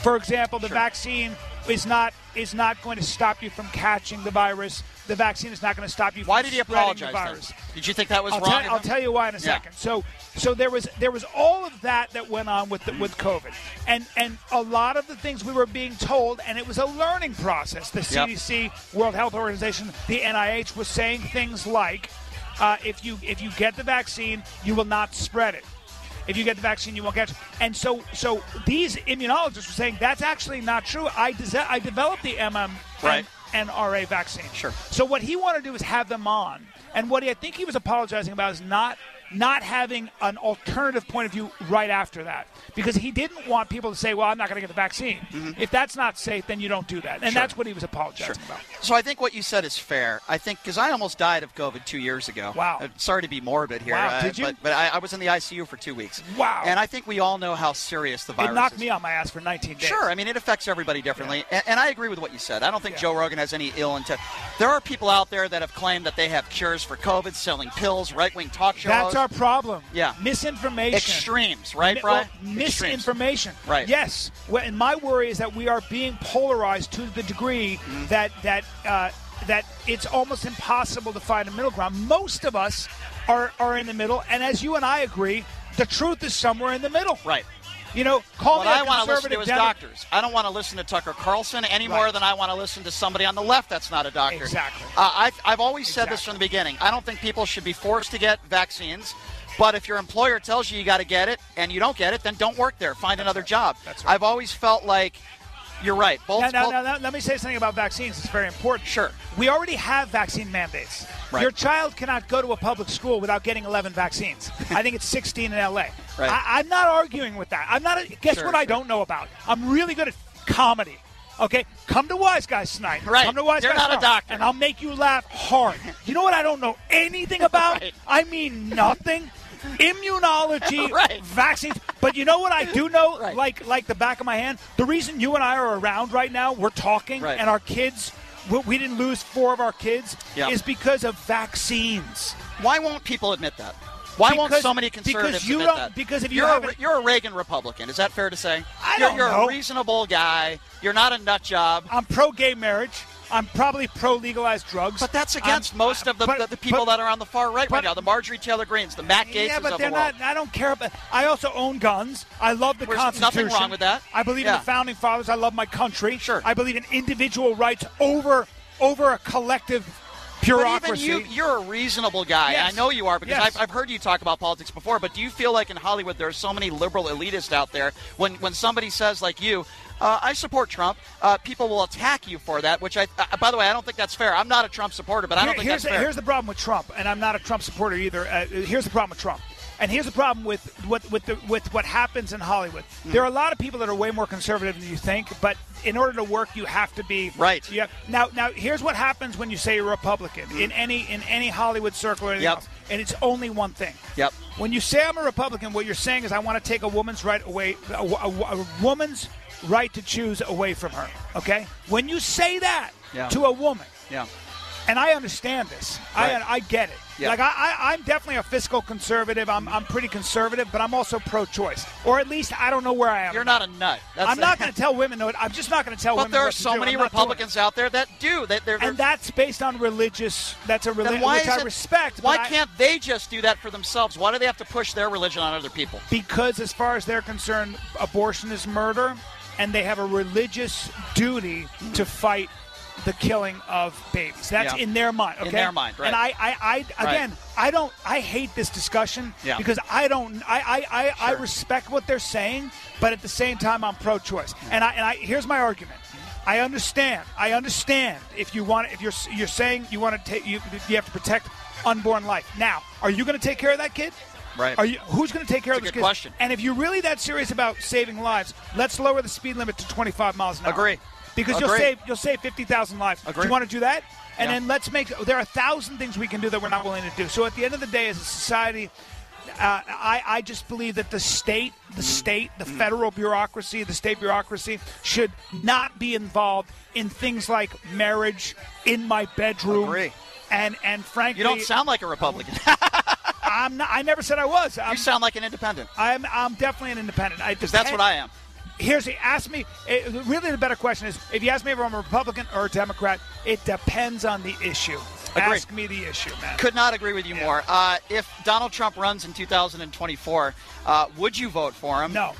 For example, the Sure. vaccine is not is not going to stop you from catching the virus. The vaccine is not going to stop you Why from did he apologize? the then? virus. Did you think that was I'll, wrong? Tell, I'll tell you why in a Yeah. second. So, so there was there was all of that that went on with the, with COVID, and and a lot of the things we were being told, and it was a learning process. The Yep. CDC, World Health Organization, the NIH was saying things like. uh, if you if you get the vaccine, you will not spread it. If you get the vaccine, you won't catch it. And so, so these immunologists were saying that's actually not true. I, de- I developed the MM Right. and RA vaccine. Sure. So what he wanted to do is have them on, and what he, I think he was apologizing about is not not having an alternative point of view right after that, because he didn't want people to say, "Well, I'm not going to get the vaccine." If that's not safe, then you don't do that, and Mm-hmm. Sure. that's what he was apologizing about. So I think what you said is fair. I think because I almost died of COVID two years ago. Wow. Uh, sorry to be morbid here. Wow, uh, did you? But, but I, I was in the ICU for two weeks. Wow. And I think we all know how serious the virus It knocked is. me on my ass for 19 days. Sure, I mean it affects everybody differently, and, and I agree with what you said. I don't think Yeah. Joe Rogan has any ill intent. There are people out there that have claimed that they have cures for COVID, selling pills, right-wing talk shows. That's our problem. Yeah. Misinformation. extremes, right, Brian? well, Extremes. misinformation. Right. Yes. Well, and my worry is that we are being polarized to the degree Mm-hmm. that that uh, that it's almost impossible to find a middle ground. Most of us are are in the middle, and as you and I agree, the truth is somewhere in the middle. Right. You know, call What me a I want to listen to is Demo- doctors. I don't want to listen to Tucker Carlson any more Right. than I want to listen to somebody on the left that's not a doctor. Exactly. Uh, I've, I've always said this from the beginning. I don't think people should be forced to get vaccines. But if your employer tells you you got to get it and you don't get it, then don't work there. Find another job. That's right. I've always felt like you're right. Both, Now, now, both- now, now, let me say something about vaccines. It's very important. Sure. We already have vaccine mandates. Right. Your child cannot go to a public school without getting 11 vaccines. I think it's 16 in LA. Right. I, I'm not arguing with that. I'm not. A, guess Sure, what I don't know about? I'm really good at comedy. Okay, come to Wise Guys tonight. Right. Come to Wise You're Guys not a doctor. and I'll make you laugh hard. You know what I don't know anything about? Right. I mean nothing. Immunology, Right. vaccines. But you know what I do know, Right. like like the back of my hand. The reason you and I are around right now, we're talking, and our kids, we, we didn't lose four of our kids, Yeah. is because of vaccines. why won't people admit that? Why won't so many because conservatives you admit don't- that? because if you you're a, you're a Reagan Republican, is that fair to say? I you're, don't you're know. a reasonable guy. You're not a nut job. I'm pro gay marriage. I'm probably pro legalized drugs. But that's I'm- against um, most of the, but- the, the people but- that are on the far right but- right now. The Marjorie Taylor Greens, the Matt Gaetzes yeah, but they're the not. I don't care about. I also own guns. I love the There's Constitution. nothing wrong with that. I believe in the founding fathers. I love my country. Sure. I believe in individual rights over over a collective But even you, you're a reasonable guy. Yes. I know you are because Yes. I've, I've heard you talk about politics before. But do you feel like in Hollywood there are so many liberal elitists out there when when somebody says like you, uh, I support Trump, uh, people will attack you for that. Which I, uh, by the way, I don't think that's fair. I'm not a Trump supporter, but I don't Here- think here's that's the, fair. here's the problem with Trump, and I'm not a Trump supporter either. Uh, here's the problem with Trump, and here's the problem with what with the with what happens in Hollywood. Hmm. There are a lot of people that are way more conservative than you think, but in order to work, you have to be Right. Yeah. Now, now here's what happens when you say you're Republican in any in any Hollywood circle or anything. Yep. else, and it's only one thing. Yep. When you say I'm a Republican, what you're saying is I want to take a woman's right away, a, a- a woman's right to choose away from her. Okay. When you say that Yeah. to a woman yeah. and I understand this. Right. I I get it. Yeah. Like I, I'm definitely a fiscal conservative. I'm I'm pretty conservative, but I'm also pro-choice, or at least I don't know where I am. You're not a nut. That's I'm not going to tell women. No, I'm just not going to tell But women. But there are so many I'm not doing it. Republicans out there that do. That they're, they're and that's based on religious. That's a religion which I it- respect. Why I- can't they just do that for themselves? Why do they have to push their religion on other people? because as far as they're concerned, abortion is murder, and they have a religious duty to fight the killing of babies. That's Yeah. in their mind. In Okay? their mind, right. And I, I, I again, I don't. I hate this discussion Yeah. because I don't. I, I, I, I respect what they're saying, but at the same time, I'm pro-choice. And I, and I here's my argument. I understand. I understand if you want. If you're you're saying you want to take you you have to protect unborn life. Now, are you going to take care of that kid? Right. Are you? Who's going to take care That's of this good kid? question. And if you're really that serious about saving lives, let's lower the speed limit to 25 miles an hour. Agree. Because you'll save you'll save 50,000 lives. Do you want to do that? And Yeah. then let's make. There are a thousand things we can do that we're not willing to do. So at the end of the day, as a society. Uh, I, I just believe that the state, the state, the Mm-hmm. federal bureaucracy, the state bureaucracy should not be involved in things like marriage in my bedroom. Agree. And and frankly, You don't sound like a Republican. I'm not. I never said I was. I'm, you sound like an independent. I'm I'm definitely an independent. Because that's what I am. Here's the ask me. It, really, the better question is if you ask me if I'm a Republican or a Democrat, it depends on the issue. Agreed. Ask me the issue, man. Could not agree with you more. Uh, if Donald Trump runs in 2024, uh, would you vote for him? no,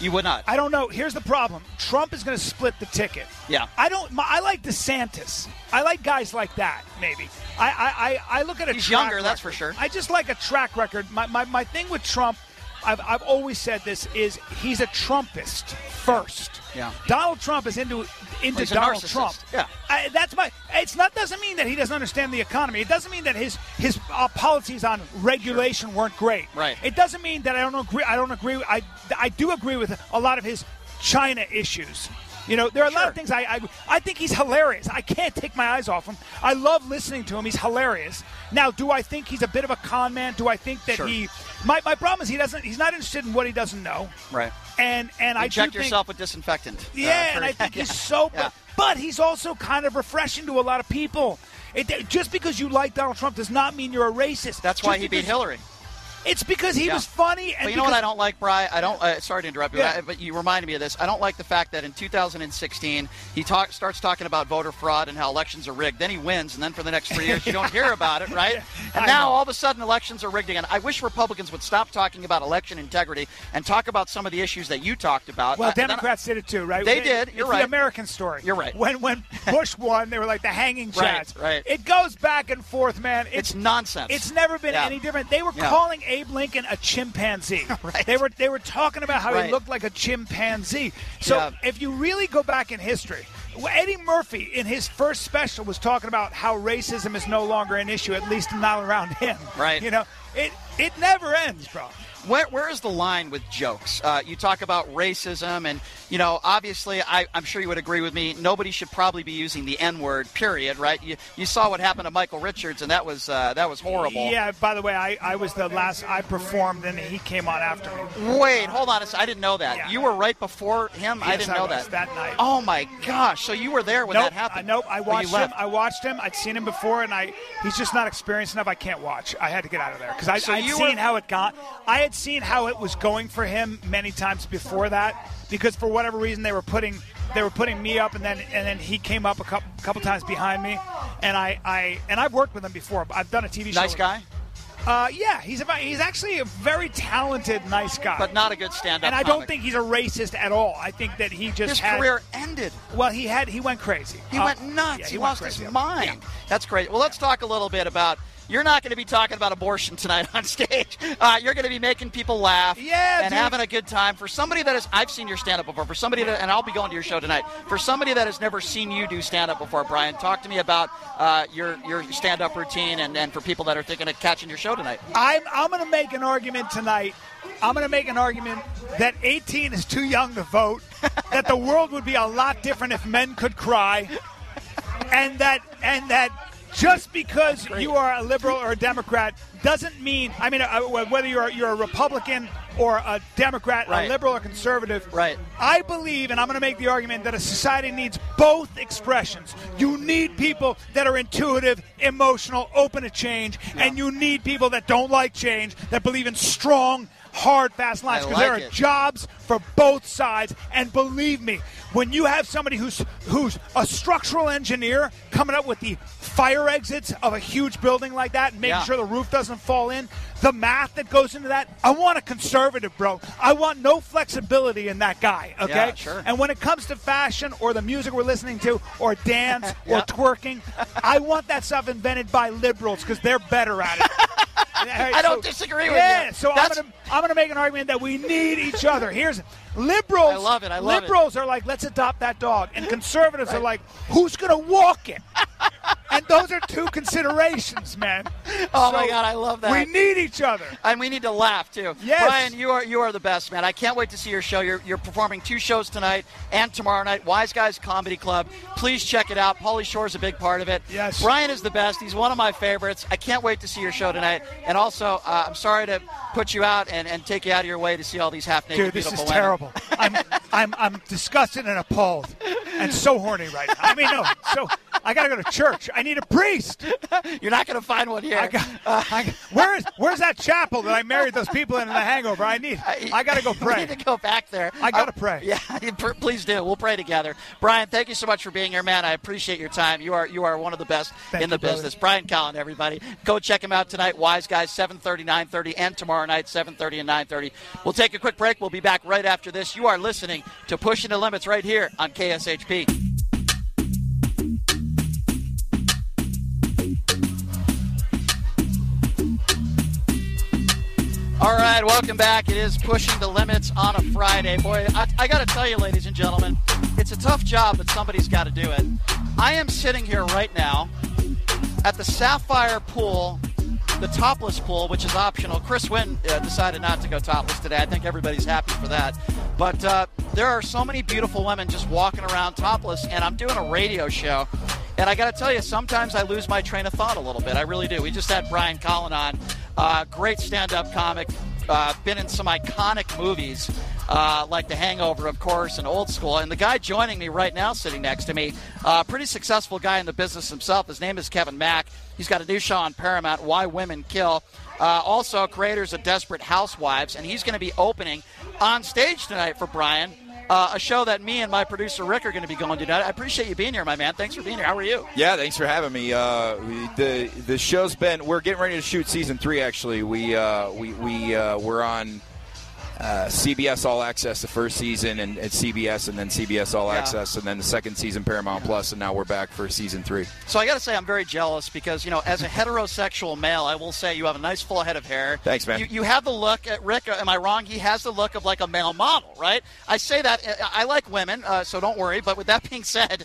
You would not. I don't know. Here's the problem. Trump is going to split the ticket. Yeah. I don't. my- I like DeSantis. I like guys like that. Maybe. I I, I, I look at a. He's younger, that's for sure. I just like a track record. My my, my thing with Trump, I've I've always said this is he's a Trumpist first. Yeah. Donald Trump is into into Donald narcissist. Trump. Yeah. I, that's my. It's not doesn't mean that he doesn't understand the economy. It doesn't mean that his his uh, policies on regulation weren't great. Right. It doesn't mean that I don't agree. I don't agree. I I do agree with a lot of his China issues. You know, there are a lot of things I, I I think he's hilarious. I can't take my eyes off him. I love listening to him. He's hilarious. Now, do I think he's a bit of a con man? Do I think that Sure. he? My, my problem is he doesn't. He's not interested in what he doesn't know. Right. And and I do Inject think- yourself with disinfectant. Uh, yeah, for- and I think yeah. he's so. Yeah. But he's also kind of refreshing to a lot of people. It, just because you like Donald Trump does not mean you're a racist. That's why Just he beat Hillary. It's because he Yeah. was funny. And But you know what I don't like, Bry? I don't. Uh, sorry to interrupt you, Yeah. I- but you reminded me of this. I don't like the fact that in 2016 he talk, starts talking about voter fraud and how elections are rigged. Then he wins, and then for the next three years you don't hear about it, right? And I now know. all of a sudden elections are rigged again. I wish Republicans would stop talking about election integrity and talk about some of the issues that you talked about. Well, Uh, then- Democrats did it too, right? They It- did. You're the right. American story. You're right. When when Bush won, they were like the hanging Right, chads. right. It goes back and forth, man. It's nonsense. It's never been Yeah. any different. They were calling Abe Lincoln a chimpanzee. Right. They were they were talking about how Right. he looked like a chimpanzee. So Yeah. if you really go back in history, Eddie Murphy in his first special was talking about how racism is no longer an issue, at least not around him. Right. You know, it it never ends, bro. Where, where is the line with jokes? Uh, you talk about racism, and you know, obviously, I, I'm sure you would agree with me. Nobody should probably be using the N word. Period. Right? You, you saw what happened to Michael Richards, and that was uh, that was horrible. Yeah. By the way, I, I was the last. I performed, and he came on after me. Wait, hold on a second. I didn't know that. Yeah. You were right before him. I didn't I know that. that night. Oh my gosh! So you were there when nope, that happened? uh, nope. I watched him. I watched him. I'd seen him before, and I he's just not experienced enough. I can't watch. I had to get out of there because I So I'd seen were- how it got. I had seen how it was going for him many times before that because for whatever reason they were putting they were putting me up, and then and then he came up a couple couple times behind me, and I I and I've worked with him before. I've done a TV show. nice guy, Uh, yeah, he's about he's actually a very talented, nice guy. but not a good stand-up. and I don't think he's a racist at all. I think that he just his had, career ended. Well, he had he went crazy. He Uh, went nuts. yeah, he went lost his crazy. mind. That's great. Well, let's talk a little bit about. You're not going to be talking about abortion tonight on stage. Uh, you're going to be making people laugh Yeah, and dude. having a good time. For somebody that is, I've seen your stand up before. For somebody that, and I'll be going to your show tonight. For somebody that has never seen you do stand up before, Brian, talk to me about uh, your your stand up routine and, and for people that are thinking of catching your show tonight. I'm I'm going to make an argument tonight. I'm going to make an argument that 18 is too young to vote. that the world would be a lot different if men could cry, and that and that just because you are a liberal or a Democrat doesn't mean. I mean, uh, whether you're you're a Republican or a Democrat, Right. a liberal or conservative. Right. I believe, and I'm going to make the argument that a society needs both expressions. You need people that are intuitive, emotional, open to change, and you need people that don't like change, that believe in strong, hard, fast lines. Because there are it. jobs for both sides, and believe me, when you have somebody who's who's a structural engineer coming up with the fire exits of a huge building like that and making Yeah. sure the roof doesn't fall in, the math that goes into that, I want a conservative, bro. I want no flexibility in that guy, okay? Yeah, sure. And when it comes to fashion or the music we're listening to or dance Yeah. or twerking, I want that stuff invented by liberals because they're better at it. I don't disagree with yeah, you. so I'm That's- gonna I'm gonna make an argument that we need each other. Here's listen, liberals. I love it, I love it. liberals are like, let's adopt that dog, and conservatives are like, who's gonna walk it? and those are two considerations, man. Oh my God, I love that. We need each other. and we need to laugh too. Yes. Brian, you are you are the best, man. I can't wait to see your show. You're, you're performing two shows tonight and tomorrow night. Wise Guys Comedy Club. Please check it out. Pauly Shore is a big part of it. Yes. Brian is the best. He's one of my favorites. I can't wait to see your show tonight. And also, uh, I'm sorry to put you out and, and take you out of your way to see all these half naked Dude, this is women. terrible. I'm, I'm, I'm disgusted and appalled, and so horny right now. I mean, no, so I gotta go to church. I need a priest. You're not going to find one here. I got, I, where is where's that chapel that I married those people in in the Hangover? I need. I gotta go We pray. need to go back there. I gotta Uh, pray. Yeah, please do. We'll pray together. Brian, thank you so much for being here, man. I appreciate your time. You are you are one of the best Thank in the brother. business. Brian Callen, everybody. Go check him out tonight. Wise Guys, 7:30, 9:30, and tomorrow night, 7:30 and 9:30. We'll take a quick break. We'll be back right after this. You are listening to Pushing the Limits right here on KSHP. All right, welcome back. It is pushing the limits on a Friday. Boy, I, I got to tell you, ladies and gentlemen, it's a tough job, but somebody's got to do it. I am sitting here right now at the Sapphire Pool, the topless pool, which is optional. Chris Wynn uh, decided not to go topless today. I think everybody's happy for that. But uh, there are so many beautiful women just walking around topless, and I'm doing a radio show. And I got to tell you, sometimes I lose my train of thought a little bit. I really do. We just had Brian Callen on, uh, great stand-up comic, uh, been in some iconic movies uh, like The Hangover, of course, and Old School. And the guy joining me right now, sitting next to me, uh, pretty successful guy in the business himself. His name is Kevin Mack. He's got a new show on Paramount, Why Women Kill. Uh, also, creators of Desperate Housewives, and he's going to be opening on stage tonight for Brian. Uh, a show that me and my producer Rick are going to be going to tonight. I appreciate you being here, my man. Thanks for being here. How are you? Yeah, thanks for having me. Uh, the the show's been we're getting ready to shoot season three. Actually, we uh, we we uh, we're on uh, CBS All Access the first season, and at CBS, and then CBS All Yeah. Access, and then the second season Paramount Plus, and now we're back for season three. So I got to say, I'm very jealous because you know, as a heterosexual male, I will say you have a nice full head of hair. Thanks, man. You, you have the look. At Rick, am I wrong? He has the look of like a male model, right? I say that uh, I like women, uh, so don't worry. But with that being said.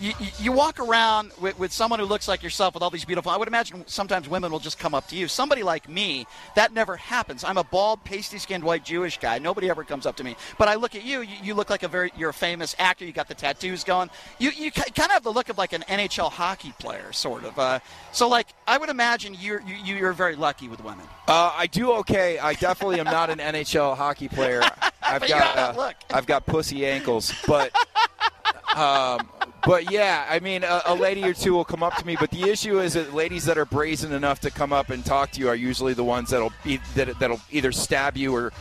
You, you- you walk around with, with someone who looks like yourself with all these beautiful. I would imagine sometimes women will just come up to you. Somebody like me, that never happens. I'm a bald, pasty-skinned white Jewish guy. Nobody ever comes up to me. But I look at you. You, you look like a very. You're a famous actor. You got the tattoos going. You you kind of have the look of like an NHL hockey player, sort of. Uh, so like I would imagine you're you, you're very lucky with women. Uh, I do okay. I definitely am not an NHL hockey player. I've you got uh. I've got pussy ankles, but um, but yeah, I mean, a, a lady or two will come up to me. But the issue is that ladies that are brazen enough to come up and talk to you are usually the ones that'll be, that, that'll either stab you or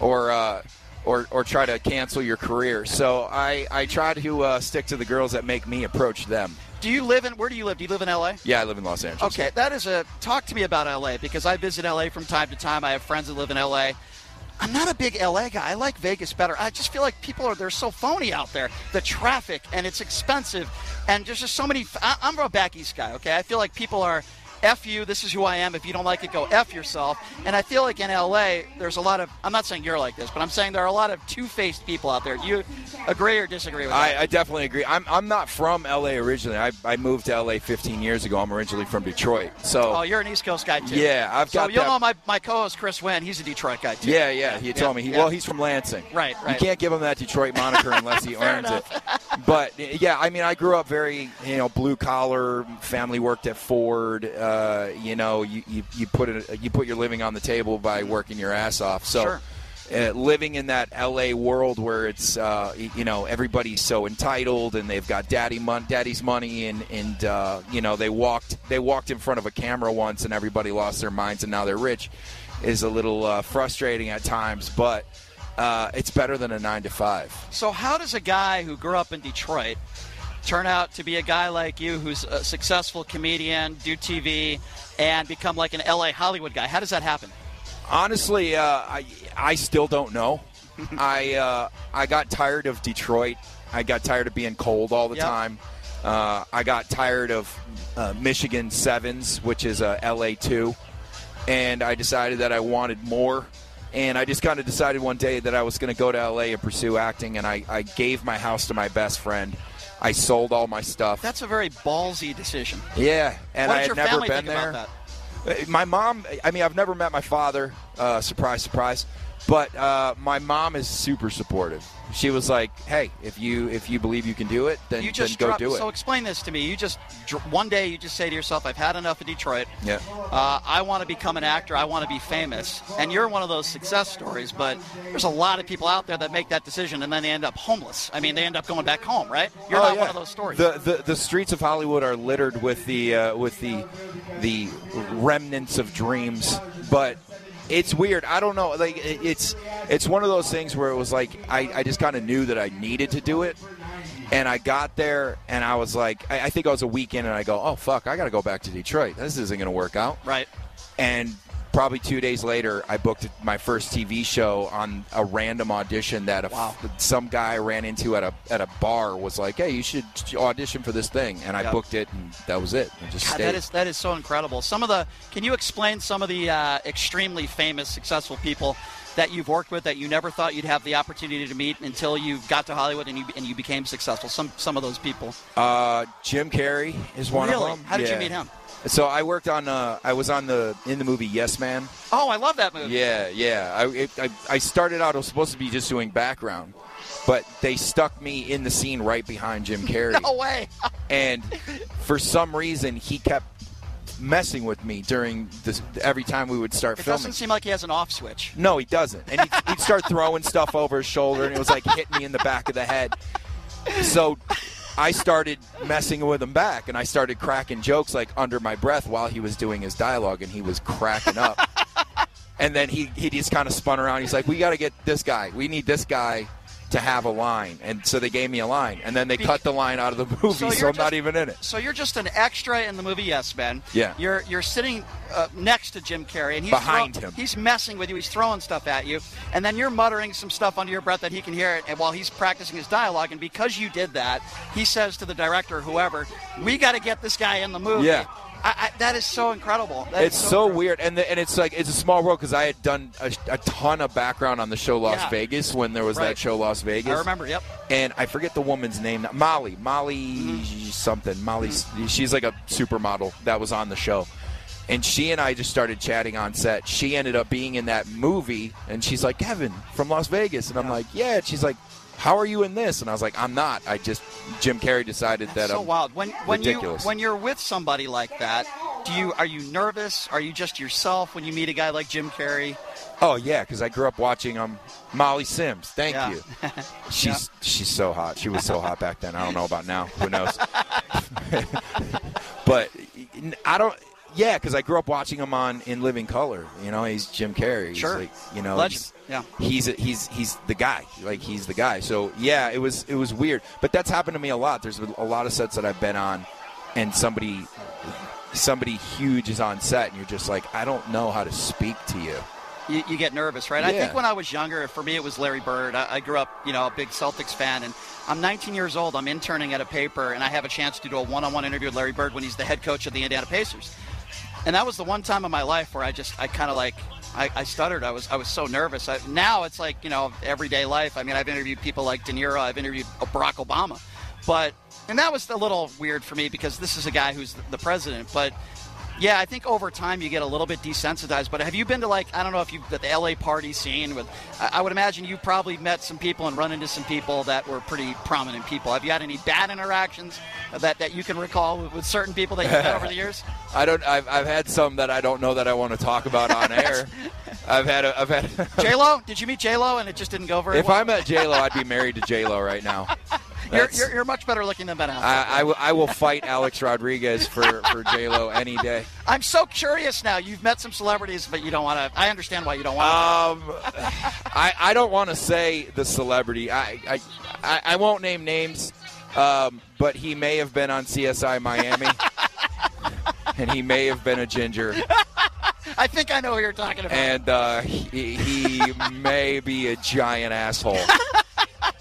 or. Uh, or, or try to cancel your career. So I, I try to uh, stick to the girls that make me approach them. Do you live in? Where do you live? Do you live in L.A.? Yeah, I live in Los Angeles. Okay, that is a talk to me about LA because I visit LA from time to time. I have friends that live in LA. I'm not a big LA guy. I like Vegas better. I just feel like people are they're so phony out there. The traffic and it's expensive, and there's just so many. I, I'm a back east guy. Okay, I feel like people are. F you, this is who I am. If you don't like it, go F yourself. And I feel like in LA, there's a lot of, I'm not saying you're like this, but I'm saying there are a lot of two faced people out there. Do you agree or disagree with that? I, I definitely agree. I'm, I'm not from LA originally. I, I moved to LA 15 years ago. I'm originally from Detroit. So oh, you're an East Coast guy too. Yeah, I've so got you'll that- know my, my co-host Chris Wynn. He's a Detroit guy too. yeah, yeah. He told me. He. Well, he's from Lansing. Right, right. You can't give him that Detroit moniker unless he earns it. But yeah, I mean, I grew up very, you know, blue collar. Family worked at Ford. Uh, you know, you, you, you put it, you put your living on the table by working your ass off. So. Sure. Uh, living in that LA world where it's uh, you know everybody's so entitled and they've got daddy mon- daddy's money and and uh, you know they walked they walked in front of a camera once and everybody lost their minds and now they're rich is a little uh, frustrating at times but uh, it's better than a nine to five. So how does a guy who grew up in Detroit turn out to be a guy like you who's a successful comedian, do TV, and become like an LA Hollywood guy? How does that happen? Honestly, uh, I I still don't know. I uh, I got tired of Detroit. I got tired of being cold all the Yep. time. Uh, I got tired of uh, Michigan Sevens, which is a LA two, and I decided that I wanted more. And I just kind of decided one day that I was going to go to LA and pursue acting. And I, I gave my house to my best friend. I sold all my stuff. That's a very ballsy decision. yeah, and I had never been there. about that? Uh, My mom, I mean, I've never met my father. Uh, surprise, surprise. But uh, my mom is super supportive. She was like, "Hey, if you if you believe you can do it, then, You just then go drop- do it." So explain this to me. You just one day you just say to yourself, "I've had enough of Detroit. yeah. Uh, I want to become an actor. I want to be famous." And you're one of those success stories. But there's a lot of people out there that make that decision and then they end up homeless. I mean, they end up going back home, right? You're Oh, not yeah. one of those stories. The, the the streets of Hollywood are littered with the uh, with the the remnants of dreams, but it's weird. I don't know. Like it's it's one of those things where it was like I, I just kind of knew that I needed to do it, and I got there and I was like I, I think I was a weekend and I go oh fuck I got to go back to Detroit. This isn't going to work out. right. And probably two days later, I booked my first TV show on a random audition that a, Wow. some guy I ran into at a at a bar was like, "Hey, you should audition for this thing," and I Yeah. booked it, and that was it. I just God, that is that is so incredible. Some of the can you explain some of the uh, extremely famous, successful people that you've worked with that you never thought you'd have the opportunity to meet until you got to Hollywood and you and you became successful. Some some of those people. uh, Jim Carrey is one really? of them. How did you meet him? So I worked on. Uh, I was on the in the movie Yes Man. Oh, I love that movie. Yeah, yeah. I, it, I I started out. I was supposed to be just doing background, but they stuck me in the scene right behind Jim Carrey. No way. and for some reason he kept messing with me during this every time we would start It filming. It doesn't seem like he has an off switch. no, he doesn't, and he'd, he'd start throwing stuff over his shoulder, and it was like hitting me in the back of the head. So I started messing with him back, and I started cracking jokes like under my breath while he was doing his dialogue, and he was cracking up. and then he he just kind of spun around. He's like, "We got to get this guy. We need this guy." To have a line, and so they gave me a line, and then they Be- cut the line out of the movie, So so, I'm not even in it. So you're just an extra in the movie Yes Man. Yeah. You're you're sitting uh, next to Jim Carrey and he's Behind throw- him. He's messing with you. He's throwing stuff at you, and then you're muttering some stuff under your breath that he can hear it. And while he's practicing his dialogue, and because you did that, he says to the director, whoever, "We got to get this guy in the movie." Yeah. I, I, that is so incredible. That It's so incredible. weird, and the, and it's like it's a small world because I had done a, a ton of background on the show Las Yeah. Vegas when there was Right. that show Las Vegas. I remember. Yep. and I forget the woman's name. Molly, Molly Mm-hmm. something. Molly, she's like a supermodel that was on the show. And she and I just started chatting on set. She ended up being in that movie, and she's like, Kevin from Las Vegas. And I'm like, yeah. And she's like, how are you in this? And I was like, I'm not. I just, Jim Carrey decided that so I'm wild. When when ridiculous. you when you're with somebody like that, do you are you nervous? Are you just yourself when you meet a guy like Jim Carrey? Oh yeah, because I grew up watching um Molly Sims. Thank Yeah. you. She's she's so hot. She was so hot back then. I don't know about now. Who knows? but I don't. Yeah, because I grew up watching him on In Living Color. You know, he's Jim Carrey. He's Sure. like, you know, Legend. Yeah. he's he's he's the guy. Like he's the guy. So yeah, it was it was weird, but that's happened to me a lot. There's a lot of sets that I've been on, and somebody somebody huge is on set, and you're just like, I don't know how to speak to you. you, you get nervous, right? I think when I was younger, for me, it was Larry Bird. I, I grew up, you know, a big Celtics fan, and I'm 19 years old. I'm interning at a paper, and I have a chance to do a one-on-one interview with Larry Bird when he's the head coach of the Indiana Pacers. And that was the one time in my life where I just, I kind of like, I, I stuttered. I was, I was so nervous. I, now it's like, you know, everyday life. I mean, I've interviewed people like De Niro. I've interviewed Barack Obama, but, and that was a little weird for me because this is a guy who's the president, but. Yeah, I think over time you get a little bit desensitized. But have you been to like I don't know if you have the LA party scene with? I, would imagine you probably met some people and run into some people that were pretty prominent people. Have you had any bad interactions that, that you can recall with, with certain people that you've met over the years? I don't. I've, I've had some that I don't know that I want to talk about on air. I've had. A, I've had. J Lo, did you meet J Lo and it just didn't go very if well? I met J Lo, I'd be married to J Lo right now. You're, you're, you're much better looking than Ben Affleck. I, I, w- I will fight Alex Rodriguez for for J Lo any day. I'm so curious now. You've met some celebrities, but you don't want to. I understand why you don't want to. Um, I, I don't want to say the celebrity. I I, I, I won't name names, um, but he may have been on CSI Miami, and he may have been a ginger. I think I know who you're talking about. and uh, he, he may be a giant asshole.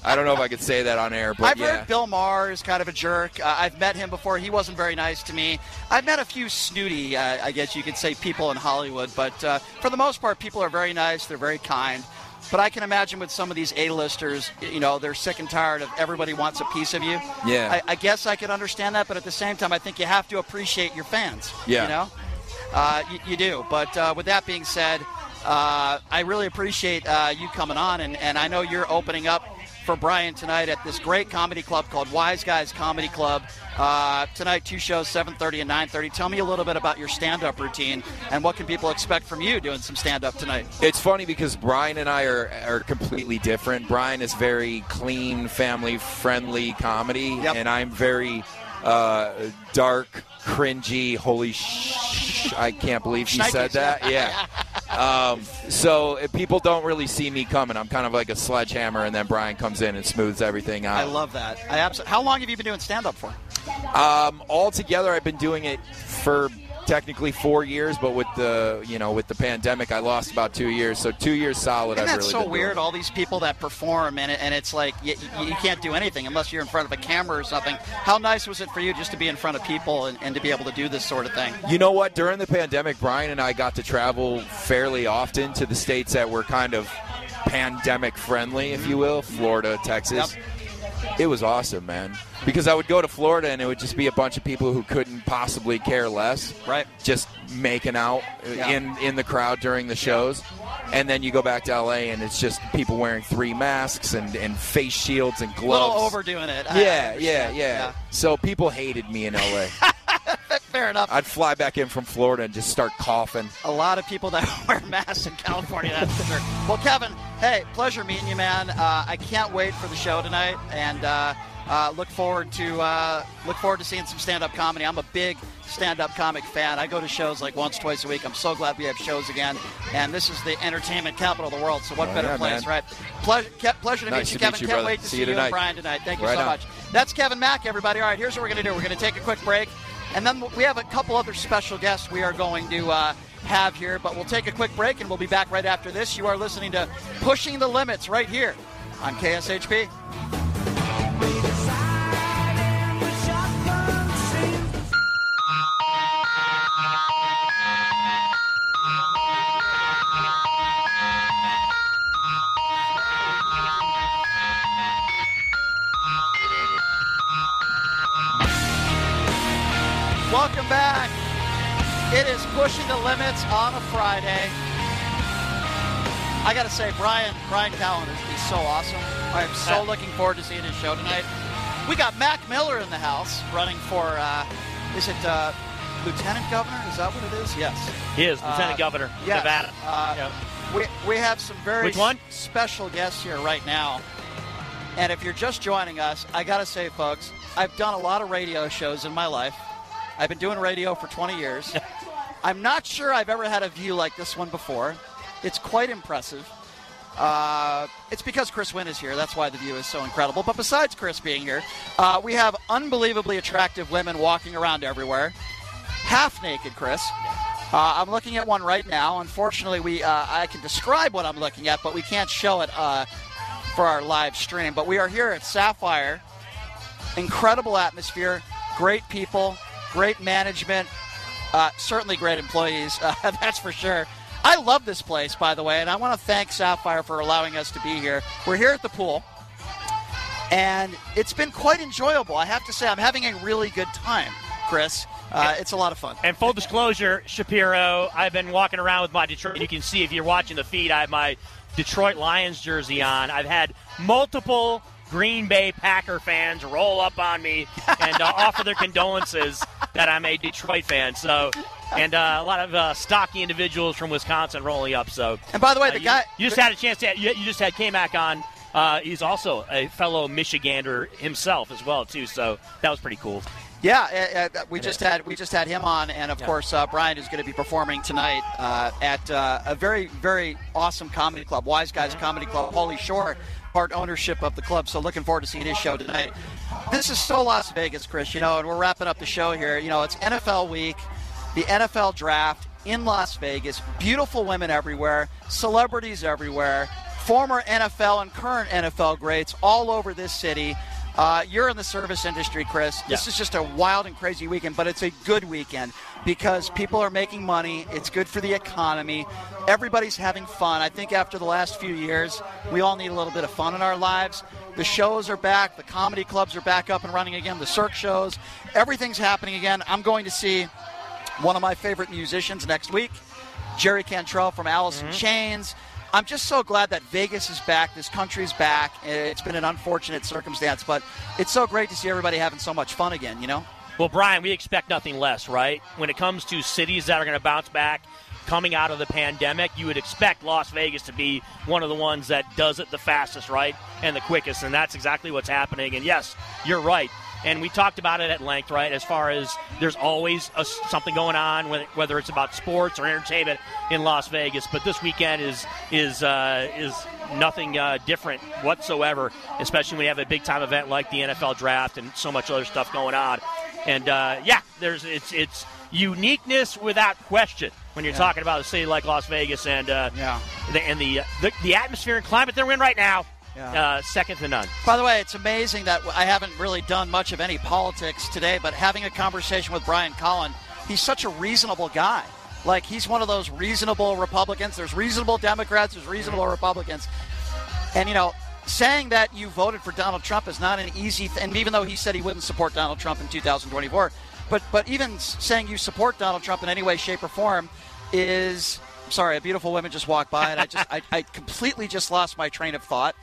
I don't know if I could say that on air, but I've yeah. heard Bill Maher is kind of a jerk. Uh, I've met him before. He wasn't very nice to me. I've met a few snooty, uh, I guess you could say, people in Hollywood, but uh, for the most part, people are very nice. They're very kind. But I can imagine with some of these A-listers, you know, they're sick and tired of everybody wants a piece of you. Yeah. I, I guess I could understand that, but at the same time, I think you have to appreciate your fans. Yeah. You know, uh, you, you do. But uh, with that being said, uh, I really appreciate uh, you coming on, and, and I know you're opening up for Brian tonight at this great comedy club called Wise Guys Comedy Club. Uh, tonight, two shows, 7:30 and 9:30. Tell me a little bit about your stand-up routine and what can people expect from you doing some stand-up tonight. It's funny because Brian and I are, are completely different. Brian is very clean, family friendly comedy, Yep. and I'm very uh, dark, cringy. Holy sh! I can't believe you said that. Yeah. Um, so people don't really see me coming. I'm kind of like a sledgehammer, and then Brian comes in and smooths everything out. I love that. I absolutely. How long have you been doing stand-up for? Um, altogether, I've been doing it for technically four years, but with the you know with the pandemic, I lost about two years. So two years solid. I've that really so weird? Doing. All these people that perform, and, it, and it's like you, you can't do anything unless you're in front of a camera or something. How nice was it for you just to be in front of people and, and to be able to do this sort of thing? You know what? During the pandemic, Brian and I got to travel fairly often to the states that were kind of pandemic friendly, if you mm-hmm. will, Florida, Texas. It was awesome, man. Because I would go to Florida and it would just be a bunch of people who couldn't possibly care less, Right. Just making out uh, Yeah. in in the crowd during the shows. And then you go back to LA and it's just people wearing three masks and, and face shields and A gloves. little overdoing it. I Yeah, yeah, yeah, So people hated me in LA. Fair enough. I'd fly back in from Florida and just start coughing. a lot of people that wear masks in California, that's for sure. Well, Kevin, hey, pleasure meeting you, man. Uh, I can't wait for the show tonight, and uh, uh, look forward to uh, look forward to seeing some stand-up comedy. I'm a big stand-up comic fan. I go to shows like once, twice a week. I'm so glad we have shows again, and this is the entertainment capital of the world. So what Oh, better yeah, place, man. right? Pleasure, Ke- pleasure to Nice meet you, to meet Kevin. you, can't brother. wait to See see, you you and tonight. Brian tonight. Thank you Right so on. much. That's Kevin Mack, everybody. All right, here's what we're going to do. We're going to take a quick break. And then we have a couple other special guests we are going to uh, have here, but we'll take a quick break and we'll be back right after this. You are listening to Pushing the Limits right here on KSHP. Welcome back. It is Pushing the Limits on a Friday. I got to say, Brian, Brian Callen is, is so awesome. I am so looking forward to seeing his show tonight. We got Mac Miller in the house running for, uh, is it uh, Lieutenant Governor? Is that what it is? Yes. He is Lieutenant Uh, Governor yes. Nevada. Uh, Yep. we, we have some very special guests here right now. And if you're just joining us, I got to say, folks, I've done a lot of radio shows in my life. I've been doing radio for 20 years. I'm not sure I've ever had a view like this one before. It's quite impressive. Uh, it's because Chris Wynn is here. That's why the view is so incredible. But besides Chris being here, uh, we have unbelievably attractive women walking around everywhere. Half naked, Chris. Uh, I'm looking at one right now. Unfortunately, we uh, I can describe what I'm looking at, but we can't show it uh, for our live stream. But we are here at Sapphire. Incredible atmosphere, great people, great management, uh, certainly great employees. Uh, that's for sure. I love this place, by the way, and I want to thank Sapphire for allowing us to be here. We're here at the pool, and it's been quite enjoyable. I have to say, I'm having a really good time, Chris. Uh, it's a lot of fun. And full disclosure, Shapiro, I've been walking around with my Detroit. You can see if you're watching the feed, I have my Detroit Lions jersey on. I've had multiple Green Bay Packer fans roll up on me and uh, offer their condolences that I'm a Detroit fan. So, and uh, a lot of uh, stocky individuals from Wisconsin rolling up. So, And by the way, uh, the you, guy you just had a chance to. You, you just had K-Mac on. Uh, he's also a fellow Michigander himself as well too. So that was pretty cool. Yeah, uh, uh, we just had we just had him on, and of course uh, Brian is going to be performing tonight uh, at uh, a very very awesome comedy club, Wise Guys Comedy Club, Pauly Shore, part ownership of the club. So looking forward to seeing his show tonight. This is so Las Vegas, Chris. You know, and we're wrapping up the show here. You know, it's NFL week, the NFL draft in Las Vegas. Beautiful women everywhere, celebrities everywhere, former NFL and current NFL greats all over this city. Uh, you're in the service industry, Chris. This is just a wild and crazy weekend, but it's a good weekend because people are making money. It's good for the economy. Everybody's having fun. I think after the last few years, we all need a little bit of fun in our lives. The shows are back. The comedy clubs are back up and running again. The Cirque shows. Everything's happening again. I'm going to see one of my favorite musicians next week. Jerry Cantrell from Alice in Chains. I'm just so glad that Vegas is back. This country's back. It's been an unfortunate circumstance, but it's so great to see everybody having so much fun again. You know. Well, Brian, we expect nothing less, right? When it comes to cities that are going to bounce back coming out of the pandemic, you would expect Las Vegas to be one of the ones that does it the fastest, right? And the quickest. And that's exactly what's happening. And yes, you're right. And we talked about it at length, right? As far as there's always a, something going on, whether- it's about sports or entertainment in Las Vegas. But this weekend is is uh, is nothing uh, different whatsoever, especially when you have a big time event like the NFL draft and so much other stuff going on. And uh, yeah, there's it's it's uniqueness without question when you're talking about a city like Las Vegas and uh, Yeah. the, and the, the the atmosphere and climate they're in right now. Yeah. Uh, second to none. By the way, it's amazing that I haven't really done much of any politics today, but having a conversation with Brian Callen, he's such a reasonable guy. Like he's one of those reasonable Republicans. There's reasonable Democrats. There's reasonable Republicans. And you know, saying that you voted for Donald Trump is not an easy thing. And even though he said he wouldn't support Donald Trump in 2024, but but even saying you support Donald Trump in any way, shape, or form is. Sorry, a beautiful woman just walked by, and I just I, I completely just lost my train of thought.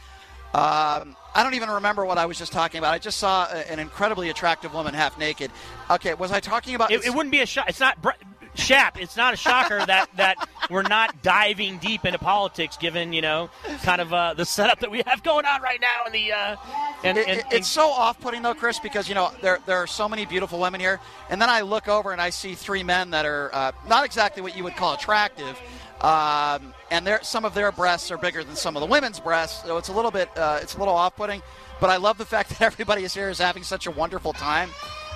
Um, I don't even remember what I was just talking about. I just saw an incredibly attractive woman half naked. Okay, was I talking about? It, it wouldn't be a shock. It's not. Br- Shap, it's not a shocker that, that we're not diving deep into politics, given you know, kind of uh, the setup that we have going on right now in the uh, and, It- and, it- it's so off-putting though, Chris, because you know there there are so many beautiful women here, and then I look over and I see three men that are uh, not exactly what you would call attractive, um, and their some of their breasts are bigger than some of the women's breasts, so it's a little bit uh, it's a little off-putting. But I love the fact that everybody is here is having such a wonderful time.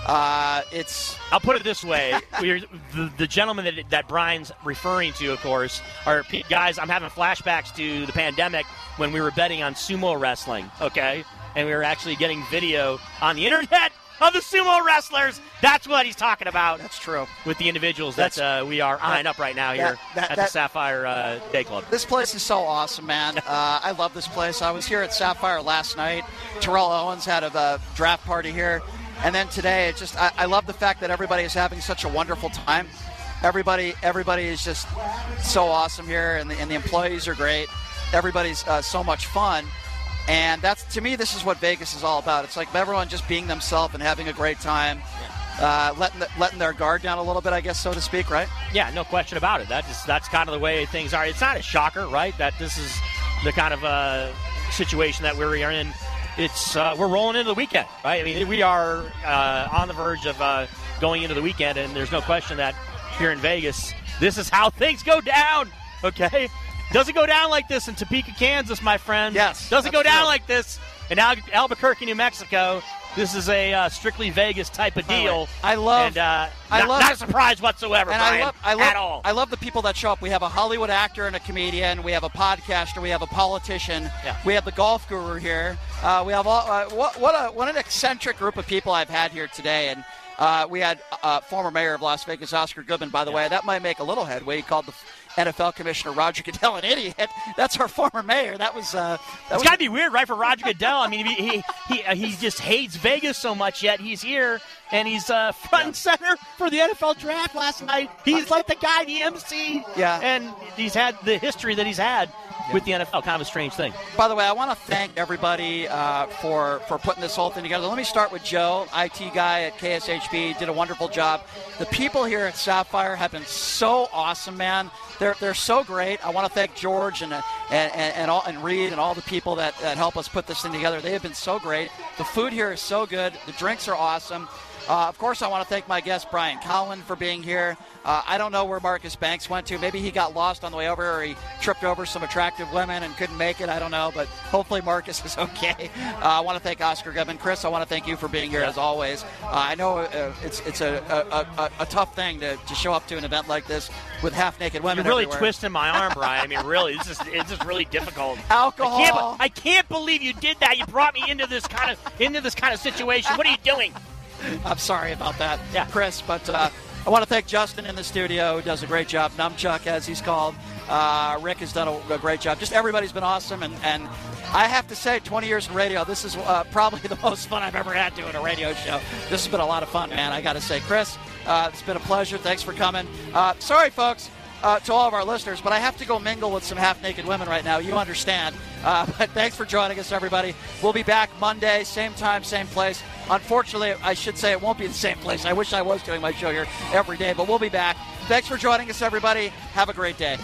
Uh, it's I'll put it this way: We're, the, the gentleman that, that Brian's referring to, of course, are guys. I'm having flashbacks to the pandemic when we were betting on sumo wrestling. Okay, and we were actually getting video on the internet of the sumo wrestlers. That's what he's talking about that's true. with the individuals that uh, we are eyeing up right now here that- that- at that- the Sapphire uh, Day Club. This place is so awesome, man. Uh, I love this place. I was here at Sapphire last night. Terrell Owens had a, draft party here, and then today, it just I, I love the fact that everybody is having such a wonderful time. Everybody, everybody is just so awesome here, and the, and the employees are great. Everybody's uh, so much fun, and that's to me, this is what Vegas is all about. It's like everyone just being themselves and having a great time, uh, letting the, letting their guard down a little bit, I guess, so to speak, right? Yeah, no question about it. That is that's kind of the way things are. It's not a shocker, right? That this is the kind of uh, situation that we're in. It's uh, we're rolling into the weekend, right? I mean, we are uh, on the verge of uh, going into the weekend, and there's no question that here in Vegas, this is how things go down. Okay, doesn't go down like this in Topeka, Kansas, my friend. Yes, doesn't go down true. like this in Al- Albuquerque, New Mexico. This is a uh, strictly Vegas type of By the way, deal. I love- and uh, I not, love- not a surprise whatsoever, And Brian, I love, I love, at all. I love the people that show up. We have a Hollywood actor and a comedian. We have a podcaster. We have a politician. Yeah. We have the golf guru here. Uh, we have all. Uh, what what a what an eccentric group of people I've had here today. And uh, we had uh, former mayor of Las Vegas, Oscar Goodman. By the way, that might make a little headway. He called the NFL commissioner Roger Goodell an idiot. That's our former mayor. That was. Uh, that It's got to be weird, right, for Roger Goodell. I mean, he he he, uh, he just hates Vegas so much, yet he's here and he's uh, front and center for the NFL draft last night. He's like the guy, the MC, Yeah. and he's had the history that he's had with the NFL. Kind of a strange thing. By the way, I want to thank everybody uh, for for putting this whole thing together. Let me start with Joe, IT guy at KSHP, did a wonderful job. The people here at Sapphire have been so awesome, man. They're, they're so great. I want to thank George and, and, and, and, all, and Reed and all the people that, that help us put this thing together. They have been so great. The food here is so good. The drinks are awesome. Uh, of course, I want to thank my guest Brian Callen for being here. Uh, I don't know where Marcus Banks went to. Maybe he got lost on the way over, or he tripped over some attractive women and couldn't make it. I don't know, but hopefully Marcus is okay. Uh, I want to thank Oscar Goodman, Chris. I want to thank you for being here as always. Uh, I know uh, it's it's a, a, a, a tough thing to, to show up to an event like this with half naked women. You're really everywhere. twisting my arm, Brian. I mean, really, this is it's just really difficult. Alcohol. I can't, I can't believe you did that. You brought me into this kind of into this kind of situation. What are you doing? I'm sorry about that, Yeah. Chris. But uh, I want to thank Justin in the studio, who does a great job. Numchuck, as he's called. Uh, Rick has done a, a great job. Just everybody's been awesome, and, and I have to say, 20 years in radio, this is uh, probably the most fun I've ever had doing a radio show. This has been a lot of fun, man. I got to say, Chris, uh, it's been a pleasure. Thanks for coming. Uh, sorry, folks. uh, to all of our listeners, but I have to go mingle with some half naked women right now. You understand. Uh, but thanks for joining us, everybody. We'll be back Monday, same time, same place. Unfortunately, I should say it won't be the same place. I wish I was doing my show here every day, but we'll be back. Thanks for joining us, everybody. Have a great day.